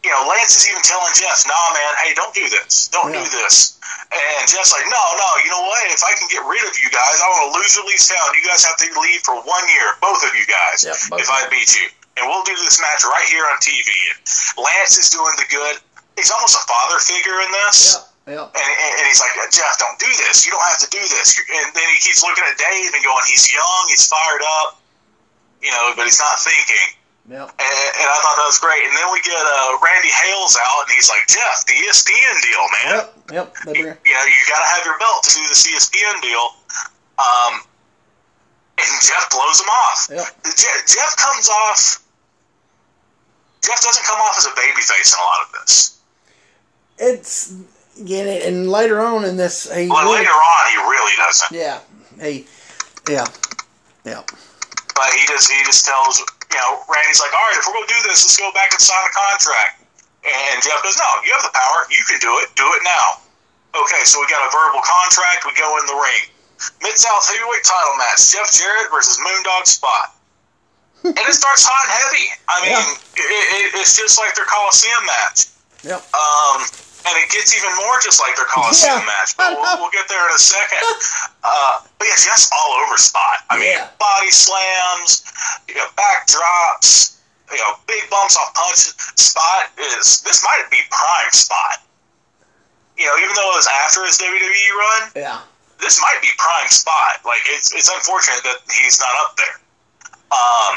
you know, Lance is even telling Jeff, nah, man, hey, don't do this. Don't yeah. do this. And Jeff's like, no, no, you know what? If I can get rid of you guys, I want to lose your lease town. You guys have to leave for one year, both of you guys, yeah, if I beat you. And we'll do this match right here on TV. And Lance is doing the good. He's almost a father figure in this. Yeah. Yeah. And, and, he's like, Jeff, don't do this. You don't have to do this. And then he keeps looking at Dave and going, he's young, he's fired up you know, but he's not thinking. Yep. And, and, I thought that was great. And then we get uh, Randy Hales out, and he's like, Jeff, the ESPN deal, man. Yep, yep. You, you, know, you got to have your belt to do the ESPN deal. Um, and Jeff blows him off. Yep. Jeff, Jeff comes off. Jeff doesn't come off as a babyface in a lot of this. It's yeah, and later on in this, he well, really, later on he really doesn't. Yeah, he, yeah, yeah. But he just he just tells you know Randy's like, all right, if we're gonna do this, let's go back and sign a contract. And Jeff goes, no, you have the power, you can do it, do it now. Okay, so we got a verbal contract. We go in the ring. Mid South heavyweight title match: Jeff Jarrett versus Moondog Spot. And it starts hot and heavy. I mean, yeah. it, it, it's just like their Coliseum match. Yep. Um, and it gets even more just like their Coliseum yeah, match. But we'll, we'll, get there in a second. Uh, but yeah, just all over spot. I mean, yeah. body slams, you know, backdrops, you know, big bumps off punches. Spot is this might be prime spot. You know, even though it was after his WWE run, yeah, this might be prime spot. Like it's it's unfortunate that he's not up there. Um,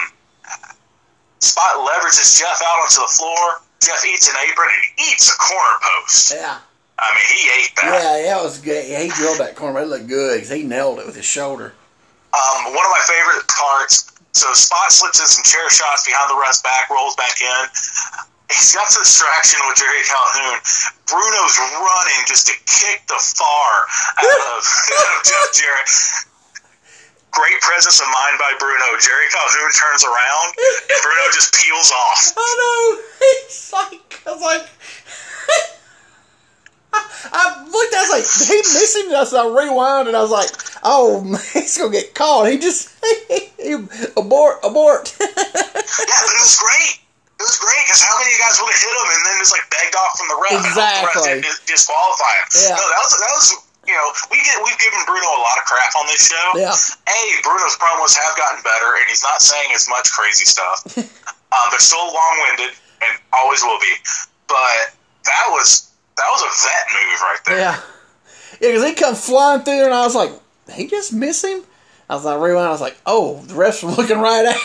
Spot leverages Jeff out onto the floor Jeff eats an apron and eats a corner post. Yeah. I mean, he ate that. Yeah, yeah, it was good. He drilled that corner. It looked good because he nailed it with his shoulder. Um, one of my favorite parts. So Spot slips in some chair shots behind the rest back, rolls back in. He's got some distraction with Jerry Calhoun. Bruno's running just to kick the far out of, out of Jeff Jarrett great presence of mind by Bruno. Jerry Calhoun turns around, and Bruno just peels off. I know. He's like, I was like, I, looked, I was like, he missed him. I, I rewound, and I was like, oh, man, he's going to get caught. He just, he, abort, abort. yeah, but it was great. It was great because how many of you guys would have hit him and then just like begged off from the ref exactly. and disqualify him? Yeah. No, that was that was you know, we get we've given Bruno a lot of crap on this show. Yeah. A, Bruno's promos have gotten better, and he's not saying as much crazy stuff. um, they're still long winded, and always will be. But that was that was a vet move right there. Yeah. Yeah, because he come flying through, there, and I was like, he just missed him. I was like, rewind. I was like, oh, the refs were looking right at.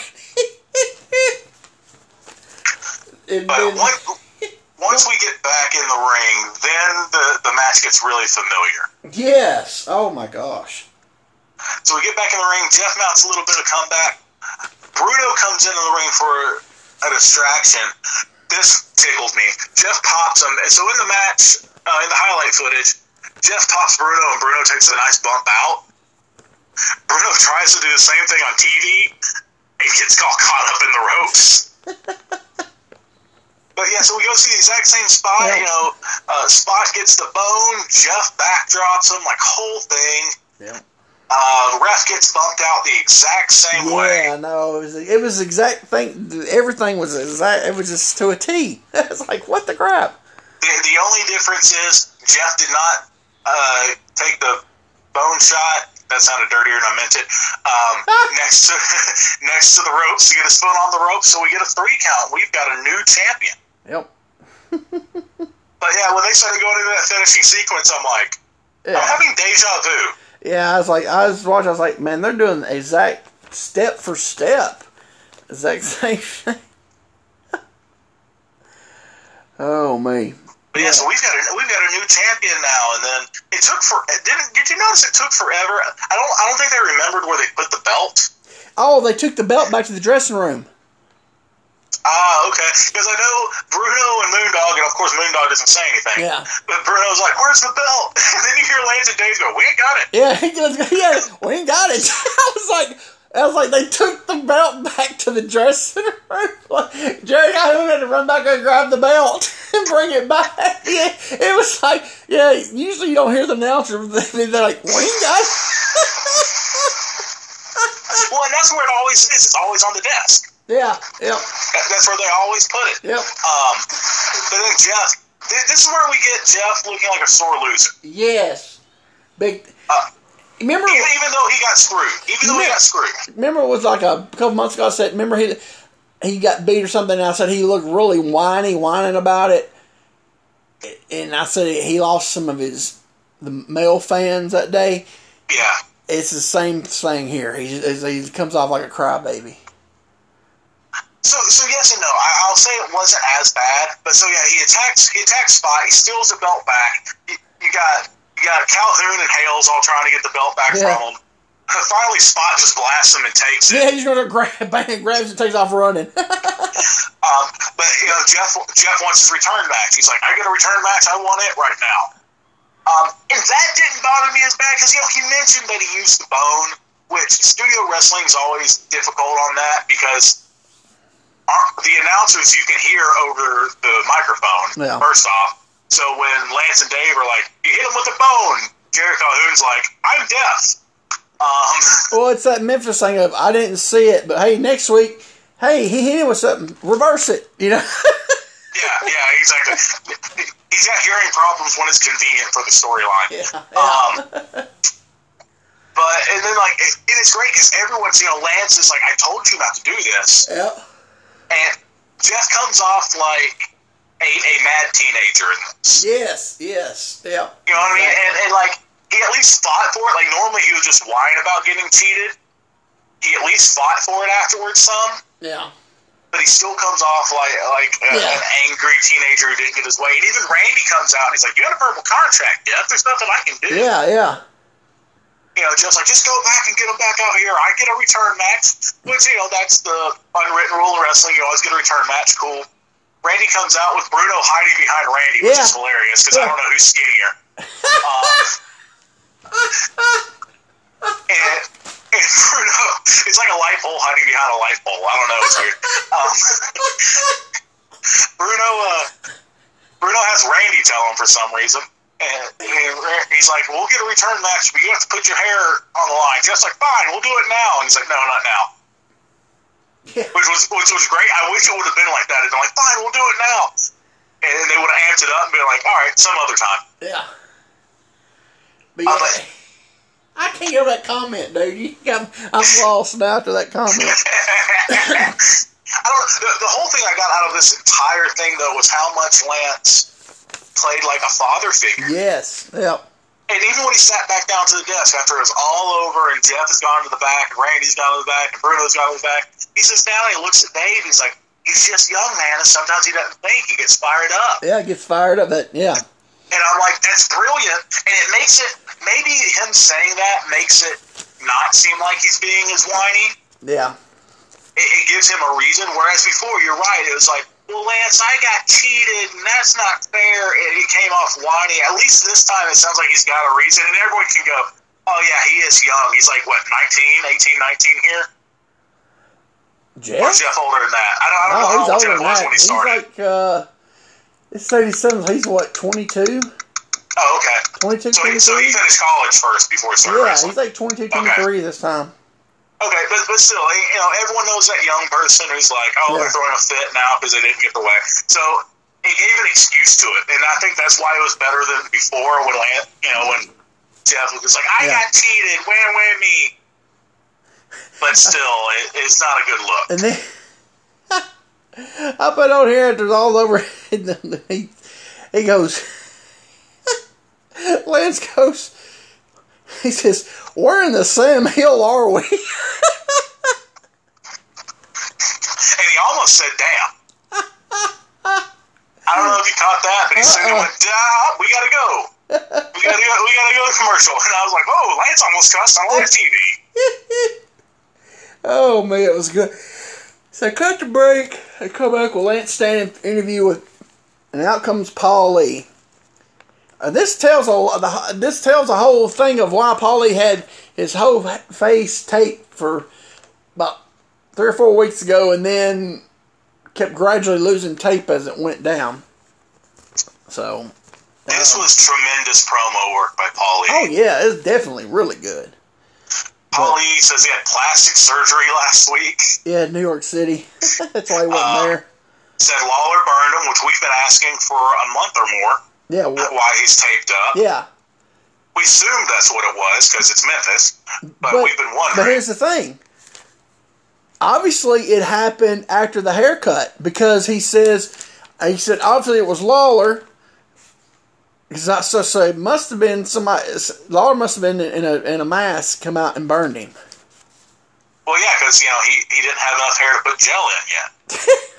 And But then- once, we get back in the ring, then the, the match gets really familiar. yes. Oh my gosh. So we get back in the ring. Jeff mounts a little bit of comeback. Bruno comes into the ring for a distraction. This tickled me. Jeff pops him. So in the match, uh, in the highlight footage, Jeff pops Bruno, and Bruno takes a nice bump out. Bruno tries to do the same thing on TV and gets all caught up in the ropes. But yeah, so we go see the exact same spot. Yeah. You know, uh, Spot gets the bone. Jeff backdrops him, like whole thing. Yeah. Uh, ref gets bumped out the exact same way. Yeah, no, it was it was exact thing. Everything was exact. It was just to a T. It's like what the crap. The, the only difference is Jeff did not uh, take the bone shot. That sounded dirtier than I meant it. Um, next to next to the ropes to get his foot on the ropes, so we get a three count. We've got a new champion. Yep. But yeah, when they started going into that finishing sequence, I'm like, I'm Yeah. having deja vu. Yeah, I was like, I was watching. I was like, man, they're doing the exact step for step, exact same thing. oh me. But yeah, so we've got a we've got a new champion now, and then it took for didn't did you notice it took forever? I don't I don't think they remembered where they put the belt. Oh, they took the belt back to the dressing room. Ah, okay. Because I know Bruno and Moondog, and of course Moondog doesn't say anything. Yeah. But Bruno's like, "Where's the belt?" And then you hear Lance and Dave go, "We ain't got it." Yeah, he goes, yeah, we ain't got it. I was like, I was like, they took the belt back to the dressing room. Like, Jerry got him had to run back and grab the belt and bring it back. Yeah, it was like, yeah. Usually you don't hear the announcer. They're like, we ain't got it. Well, and that's where it always is. It's always on the desk. Yeah, yeah, That's where they always put it. yep. Um, but then Jeff, this is where we get Jeff looking like a sore loser. Yes, big. Uh, Remember, even, even though he got screwed, even though he got screwed. remember it was like a couple months ago. I said, remember he he got beat or something. And I said he looked really whiny, whining about it. And I said he lost some of his the male fans that day. Yeah. It's the same thing here. He he comes off like a crybaby. So, so yes and no. I, I'll say it wasn't as bad, but so yeah, he attacks. He attacks Spot. He steals the belt back. You, you got you got Calhoun and Hales all trying to get the belt back Yeah. from him. Finally, Spot just blasts him and takes it. Yeah, he's going to grab, bang, grabs and takes off running. Um, but you know, Jeff Jeff wants his return match. He's like, I get a return match. I want it right now. Um, and that didn't bother me as bad because you know he mentioned that he used the bone, which studio wrestling is always difficult on that because the announcers you can hear over the microphone. Yeah. First off, so when Lance and Dave are like, "You hit him with the bone," Jerry Calhoun's like, "I'm deaf." Um, well, it's that Memphis thing of I didn't see it, but hey, next week, hey, he hit him with something. Reverse it, you know. Yeah, yeah, exactly. He's got hearing problems when it's convenient for the storyline. yeah, yeah. Um, but and then like it, it is great because everyone's you know Lance is like I told you not to do this, yeah. And Jeff comes off like a, a mad teenager in this. Yes, yes, yeah. You know what I mean? And, and like he at least fought for it. Like normally he would just whine about getting cheated. He at least fought for it afterwards some. Yeah. but he still comes off like like a, Yeah. an angry teenager who didn't get his way. And even Randy comes out and he's like, "You got a verbal contract, Jeff. There's nothing I can do." Yeah, yeah. You know, just like just go back and get him back out here. I get a return match, which you know that's the unwritten rule of wrestling. You always get a return match. Cool. Randy comes out with Bruno hiding behind Randy, which Yeah. is hilarious because I don't know who's skinnier. Um, and, and Bruno, it's like a light pole hiding behind a light pole. I don't know. It's weird. Um, Bruno, uh, Bruno has Randy tell him for some reason. And, and he's like, "We'll get a return match, but you have to put your hair on the line." Jeff's like, "Fine, we'll do it now." And he's like, "No, not now." Yeah. Which was which was great. I wish it would have been like that. It's like, "Fine, we'll do it now," and then they would have amped it up and been like, "All right, some other time." Yeah. But yeah, but- I can't hear that comment, dude. You got, I'm lost now after that comment. I don't. The, the whole thing I got out of this entire thing though was how much Lance played like a father figure. Yes. Yep. And even when he sat back down to the desk after it was all over and Jeff has gone to the back and Randy's gone to the back and Bruno's gone to the back, he sits down and he looks at Dave. He's like, he's just young, man, and sometimes he doesn't think. He gets fired up. Yeah, it gets fired up. That yeah. And I'm like, that's brilliant. And it makes it, maybe him saying that makes it not seem like he's being as whiny. Yeah. It, it gives him a reason. Whereas before, you're right. It was like, well, Lance, I got cheated, and that's not fair. And he came off whiny. At least this time, it sounds like he's got a reason. And everyone can go, oh, yeah, he is young. He's like, what, 19, 18, 19 here? Jeff? Or is Jeff older than that? I don't, I don't No, know he's older Jeff than was that. when he He's like uh it's 87, he's what, 22? oh, okay. 22, So he, so he finished college first before he started Yeah, wrestling. he's like 22, 23 this time. Okay, but, but still, you know, everyone knows that young person who's like, oh, Yeah. they're throwing a fit now because they didn't get the way. So he gave an excuse to it, and I think that's why it was better than before when, Lan- you know, when Jeff was like, I Yeah. got cheated, where, where me? But still, it, it's not a good look. And then I put on here there's all over he he goes Lance goes he says, We're in the same Hill are we? And he almost said, damn. I don't know if you caught that, but he said, went, "Duh, we gotta go. We gotta go. We gotta go to commercial. And I was like, "Oh, Lance almost cussed on live TV." oh man, it was good. So I cut the break I come back with Lance Stanley interview with and out comes Paulie. Uh, this tells a the, this tells a whole thing of why Paulie had his whole face taped for about three or four weeks ago, and then kept gradually losing tape as it went down. So, This was tremendous promo work by Paulie. oh yeah, it's definitely really good. Paulie says he had plastic surgery last week. Yeah, New York City. That's why he wasn't Uh, there. Said Lawler burned him, which we've been asking for a month or more. Yeah, wh- Why he's taped up. yeah. We assumed that's what it was because it's Memphis, but, But- we've been wondering. But here's the thing. Obviously, it happened after the haircut because he says he said obviously it was Lawler. Because I so, so it must have been somebody. Lawler must have been in a in a mask, come out and burned him. Well, yeah, because you know he, he didn't have enough hair to put gel in yet.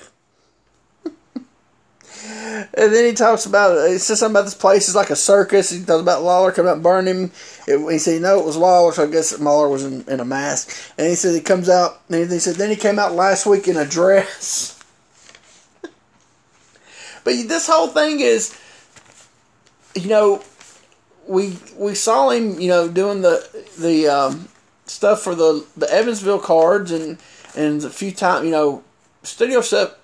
And then he talks about he says something about this place is like a circus. He talks about Lawler coming out and burn him. It, he said no, it was Lawler, so I guess Lawler was in, in a mask. And he said he comes out. And he said then he came out last week in a dress. but this whole thing is, you know, we we saw him, you know, doing the the um, stuff for the the Evansville cards and and a few times, you know, studio stuff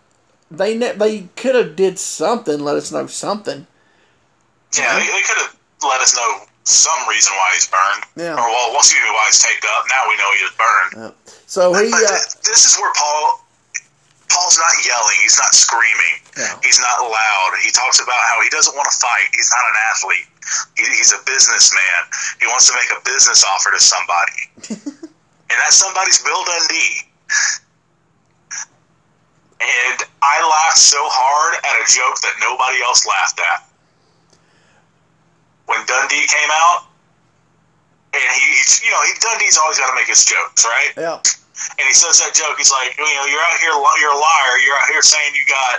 they ne- they could have did something, let us know something. Yeah, they, they could have let us know some reason why he's burned. Yeah. Or, well, excuse me, why he's taped up. Now we know he was burned. Yeah. So he, But uh, th- this is where Paul Paul's not yelling. He's not screaming. Yeah. He's not loud. He talks about how he doesn't want to fight. He's not an athlete. He, he's a businessman. He wants to make a business offer to somebody, and that somebody's Bill Dundee. And I laughed so hard at a joke that nobody else laughed at. When Dundee came out, and he, he's, you know, he, Dundee's always got to make his jokes, right? yeah, and he says that joke. He's like, you know, you're out here, you're a liar. You're out here saying you got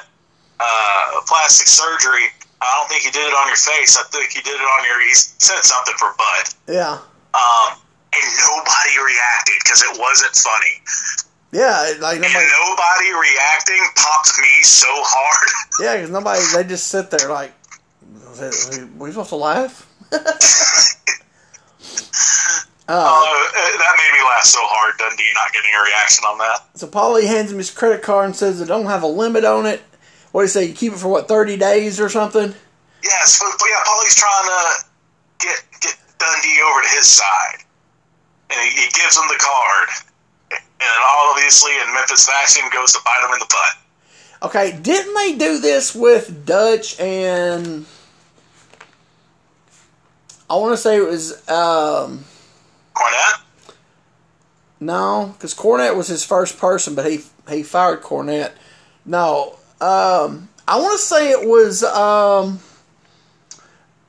uh, plastic surgery. I don't think you did it on your face. I think you did it on your. He said something for butt. yeah, Um, and nobody reacted because it wasn't funny. Yeah. Like And nobody, nobody reacting popped me so hard. yeah, because nobody. They just sit there like, we supposed to laugh? Uh, uh, that made me laugh so hard. Dundee not getting a reaction on that. so Paulie hands him his credit card and says it don't have a limit on it. What do you say? You keep it for what thirty days or something? Yes, but, but yeah, Paulie's trying to get get Dundee over to his side, and he, he gives him the card, and then obviously in Memphis fashion goes to bite him in the butt. Okay, didn't they do this with Dutch and I want to say it was um, Cornette, no, because Cornette was his first person, but he he fired Cornette. No, um, I want to say it was um,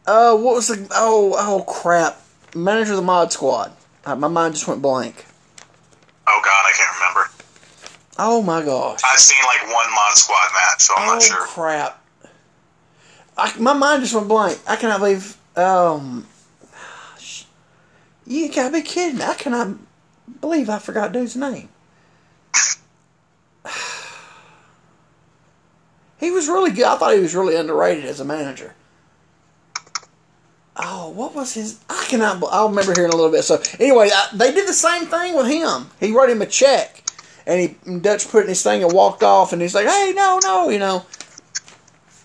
uh, what was the oh oh crap, manager of the Mod Squad. My mind just went blank. Oh god, I can't remember. Oh my gosh. I've seen like one mod squad match, so I'm oh not sure. crap. I, my mind just went blank. I cannot believe. Um, sh- you gotta be kidding me! I cannot believe I forgot dude's name. he was really good. I thought he was really underrated as a manager. Oh, what was his? I cannot. I'll remember here in a little bit. So anyway, I, they did the same thing with him. He wrote him a check, and he Dutch put in his thing and walked off. And he's like, "Hey, no, no," you know.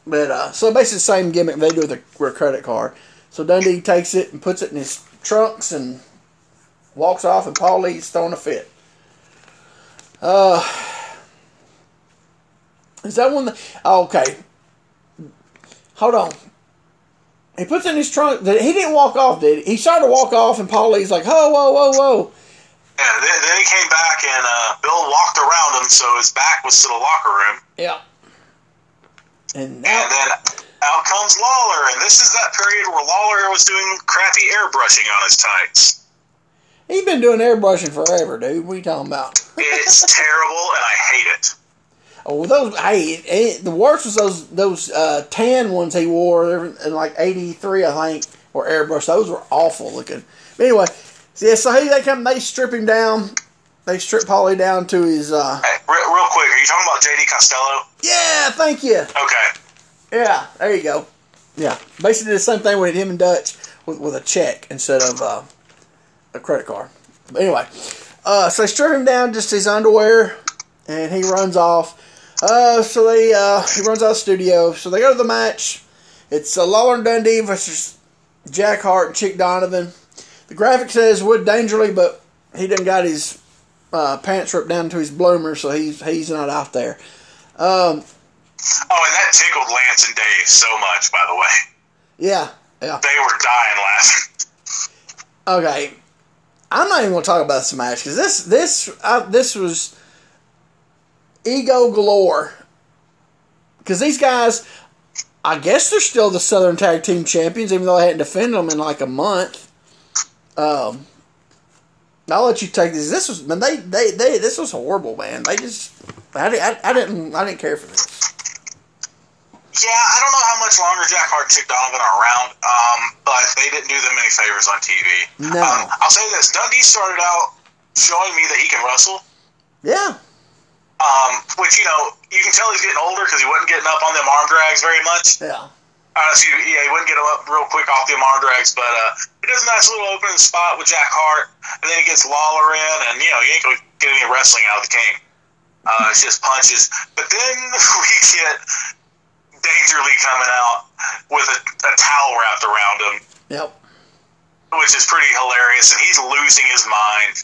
But uh, so basically the same gimmick they do with a, with a credit card. So Dundee takes it and puts it in his trunks and walks off, and Paulie's throwing a fit. Uh, is that one? The, oh, okay, hold on. He puts in his trunk. He didn't walk off, did he? He started to walk off, and Paulie's like, "Whoa, whoa, whoa, whoa!" Yeah, then, then he came back and uh, Bill walked around him, so his back was to the locker room. Yeah. And now, And then out comes Lawler, and this is that period where Lawler was doing crappy airbrushing on his tights. he's been doing airbrushing forever, dude. What are you talking about? It's terrible, and I hate it. Oh, those. Hey, it, the worst was those those uh, tan ones he wore in like '83, I think, or airbrush. Those were awful looking. But anyway, so yeah. So he, they come, they strip him down. They strip Paulie down to his. uh Hey, real, real quick, are you talking about JD Costello? Yeah, thank you. Okay. Yeah, there you go. Yeah, basically the same thing with him and Dutch with, with a check instead of uh, a credit card. But anyway, uh, so they strip him down just his underwear, and he runs off. Uh, so they uh, he runs out of the studio. So they go to the match. It's uh, Lawler and Dundee versus Jack Hart and Chick Donovan. The graphic says Wood Dangerly, but he didn't got his uh, pants ripped down to his bloomer, so he's he's not out there. Um, Oh, and that tickled Lance and Dave so much, by the way. yeah, yeah. They were dying laughing. Okay, I'm not even going to talk about this match because this this uh, this was ego galore. Because these guys, I guess they're still the Southern Tag Team Champions, even though they hadn't defended them in like a month. Um, I'll let you take this. This was man, they they they this was horrible, man. They just I, I, I didn't I didn't care for this. Yeah, I don't know how much longer Jack Hart and Chick Donovan around, um, but they didn't do them any favors on TV. No. Um, I'll say this: Dundee started out showing me that he can wrestle, Yeah, um, which you know you can tell he's getting older because he wasn't getting up on them arm drags very much. yeah, Uh, so you- yeah, he wouldn't get him up real quick off the arm drags, but uh, he does a nice little opening spot with Jack Hart, and then he gets Lawler in, and you know you ain't gonna get any wrestling out of the king. Uh, it's just punches. But then we get Dangerly coming out with a, a towel wrapped around him, yep. which is pretty hilarious, and he's losing his mind.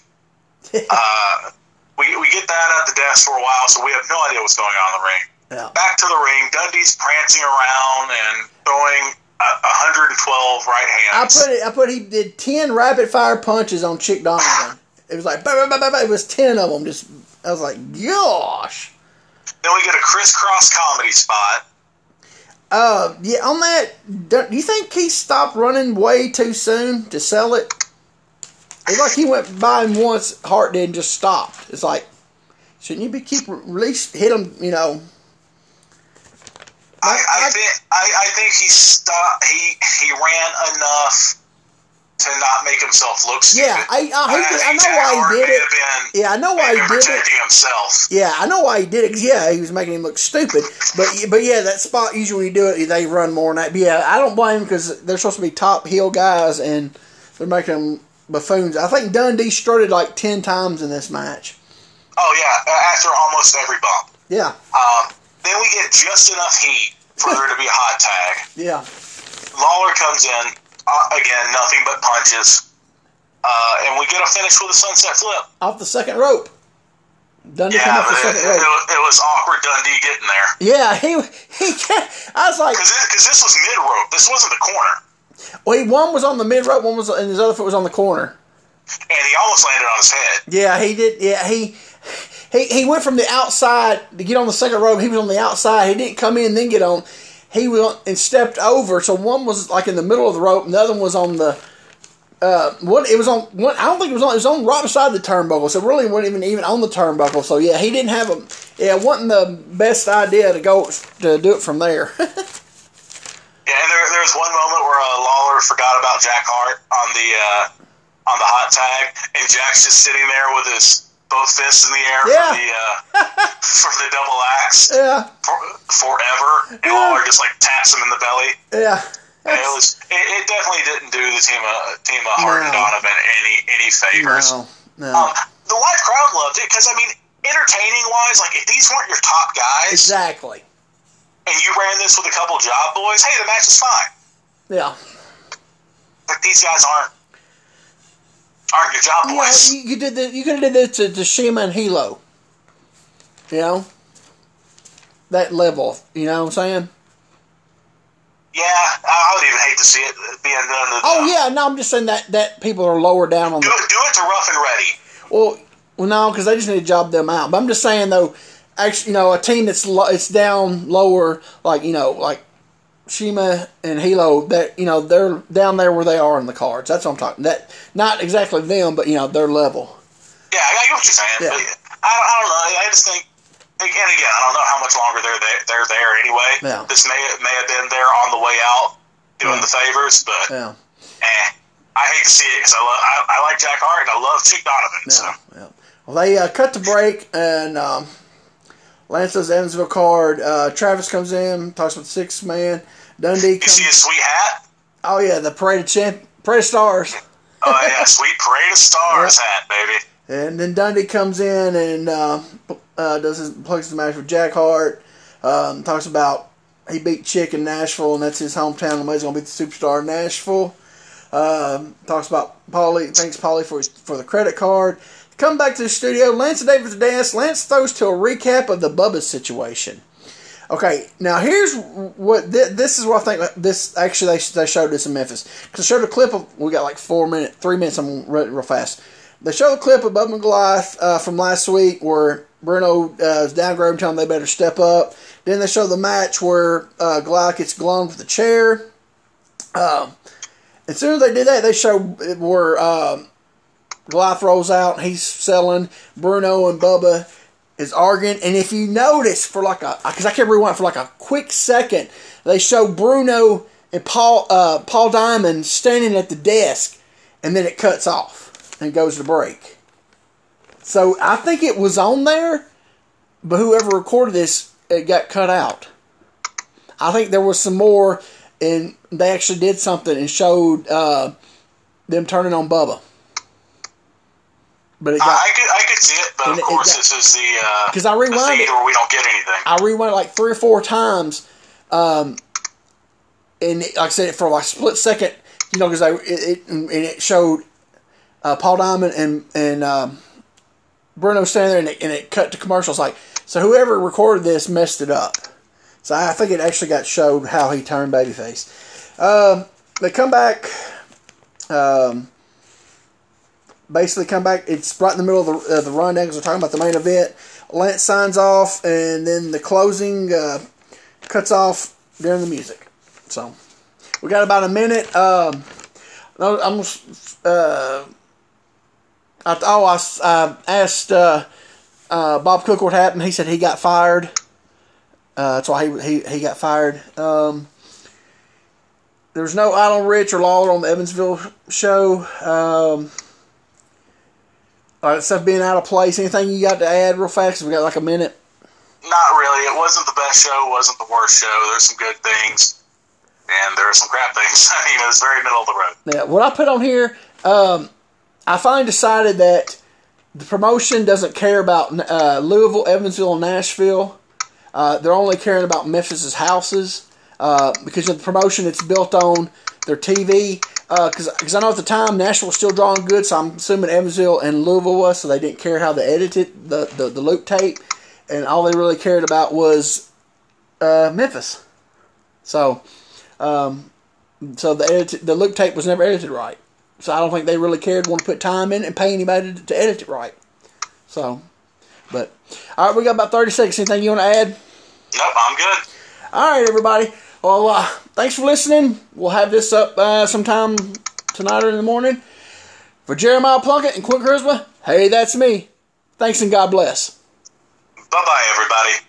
Uh, we, we get that at the desk for a while, so we have no idea what's going on in the ring. yeah. Back to the ring, Dundee's prancing around and throwing a 112 right hands. I put it. I put he did ten rapid fire punches on Chick Donovan. It was like bah, bah, bah, it was ten of them. Just I was like, gosh. then we get a crisscross comedy spot. Uh, yeah. On that, do do you think he stopped running way too soon to sell it? It's like he went by him once. Hart did and just stopped. It's like, shouldn't you be keep release hit him? You know. I, I I- think I, I think he stopped. He he ran enough to not make himself look stupid. Yeah, I I, I I know why he did it. been Yeah, I know why he did it. himself. Yeah, I know why he did it. yeah, he was making him look stupid. But but yeah, that spot usually when you do it, they run more than that. But yeah, I don't blame him because they're supposed to be top heel guys and they're making them buffoons. I think Dundee strutted like ten times in this match. Oh yeah, uh, after almost every bump. Yeah, Um, then we get just enough heat for there to be a hot tag. yeah, Lawler comes in uh, again, nothing but punches, uh, and we get a finish with a sunset flip. off the second rope. Dundee Yeah, off the but it, second it, rope. it was awkward Dundee getting there Yeah, he he. I was like, because this was mid rope. This wasn't the corner, well, he, one was on the mid rope, one was, and his other foot was on the corner. and he almost landed on his head. Yeah, he did. Yeah, he he he went from the outside to get on the second rope. He was on the outside. He didn't come in then get on. He went and stepped over. So one was like in the middle of the rope, and the other one was on the uh, what it was on. I don't think it was on. It was on right beside the turnbuckle, so really wasn't even even on the turnbuckle. So yeah, he didn't have a. Yeah, it wasn't the best idea to go to do it from there. yeah, and there, there was one moment where uh, Lawler forgot about Jack Hart on the uh, on the hot tag, and Jack's just sitting there with his both fists in the air Yeah. for the uh, for the double axe yeah, for, forever, and Yeah. Lawler just like taps him in the belly. yeah, And it was it, it definitely didn't do the team of team of Hart and Donovan any any favors. no, no, Um, the live crowd loved it because I mean, entertaining wise, like if these weren't your top guys exactly. And you ran this with a couple job boys, hey, the match is fine. Yeah, But these guys aren't aren't your job yeah. boys. You, you did the, you could have did this to, to Shima and Hilo. You know, that level. You know what I'm saying? Yeah, I, would even hate to see it being done. To Oh yeah, no, I'm just saying that that people are lower down on do the do it to rough and ready. Well, well, no, because they just need to job them out. But I'm just saying though, actually, you know, a team that's lo- it's down lower, like you know, like Shima and Hilo, that you know, they're down there where they are in the cards. That's what I'm talking. That not exactly them, but you know, their level. Yeah, I get what you're saying. Yeah. But I, don't- I don't know. I just think. Again, again, I don't know how much longer they're there. They're there anyway. Yeah. This may may have been there on the way out, doing Yeah. the favors, but Yeah, eh, I hate to see it because I love I, I like Jack Hart and I love Chick Donovan. So yeah, yeah. Well, they uh, cut the break and um, Lance does the Evansville card. Uh, Travis comes in, talks with the six man. Dundee you see his sweet hat. Oh yeah, the parade of champ, parade of stars. Oh yeah, sweet parade of stars hat, baby. And then Dundee comes in and uh, uh, does his plugs the match with Jack Hart. Um, talks about he beat Chick in Nashville, and that's his hometown. And he's gonna beat the superstar in Nashville. Um, talks about Paulie. Thanks Paulie for his, for the credit card. Come back to the studio. Lance and David's dance. Lance throws to a recap of the Bubba situation. Okay, now here's what thi- this is what I think. This actually they, they showed this in Memphis because they showed a clip of we got like four minutes, three minutes. I'm gonna run it real fast. They showed a clip of Bubba and Goliath uh, from last week where Bruno uh, is downgrading, telling them they better step up. Then they show the match where uh, Goliath gets glowed with a chair. Um, as soon as they did that, they show where um, Goliath rolls out. He's selling. Bruno and Bubba is arguing. And if you notice, for like a, because I can't rewind for like a quick second, they show Bruno and Paul uh, Paul Diamond standing at the desk, and then it cuts off and goes to break. So I think it was on there, but whoever recorded this, it got cut out. I think there was some more, and they actually did something and showed uh, them turning on Bubba. But it I, got I could I could see it, but of it- it course got- this is the uh, 'Cause I rewound it. where we don't get anything. I rewound it like three or four times, um, and it, like I said, for like a split second, you know, because I it, it and it showed uh, Paul Diamond and and um, Bruno standing there, and it, and it cut to commercials. Like, so whoever recorded this messed it up. So I think it actually got showed how he turned babyface. Um, they come back. Um, basically, come back. It's right in the middle of the, uh, the rundown because we're talking about the main event. Lance signs off, and then the closing uh, cuts off during the music. So we got about a minute. Um, I'm. Uh, I, oh, I, I asked uh, uh, Bob Cook what happened. He said he got fired. Uh, that's why he, he, he got fired. Um, there's no Idle Rich or Lawler on the Evansville show. Um, all right, stuff being out of place. Anything you got to add real fast? we got like a minute. Not really. It wasn't the best show. It wasn't the worst show. There's some good things, and there are some crap things. I mean, it's very middle of the road. Yeah, what I put on here, um, I finally decided that the promotion doesn't care about uh, Louisville, Evansville, and Nashville. Uh, they're only caring about Memphis's houses uh, because of the promotion it's built on their TV. Because because I know at the time Nashville was still drawing good, so I'm assuming Evansville and Louisville was, so they didn't care how they edited the, the, the loop tape. And all they really cared about was uh, Memphis. So, um, so the edit, the loop tape was never edited right. So I don't think they really cared, want to put time in and pay anybody to, to edit it right. So, but all right, we got about thirty seconds. Anything you want to add? Nope, I'm good. All right, everybody. Well, uh, thanks for listening. We'll have this up uh, sometime tonight or in the morning. For Jeremiah Plunkett and Quint Charisma, hey, that's me. Thanks and God bless. Bye bye, everybody.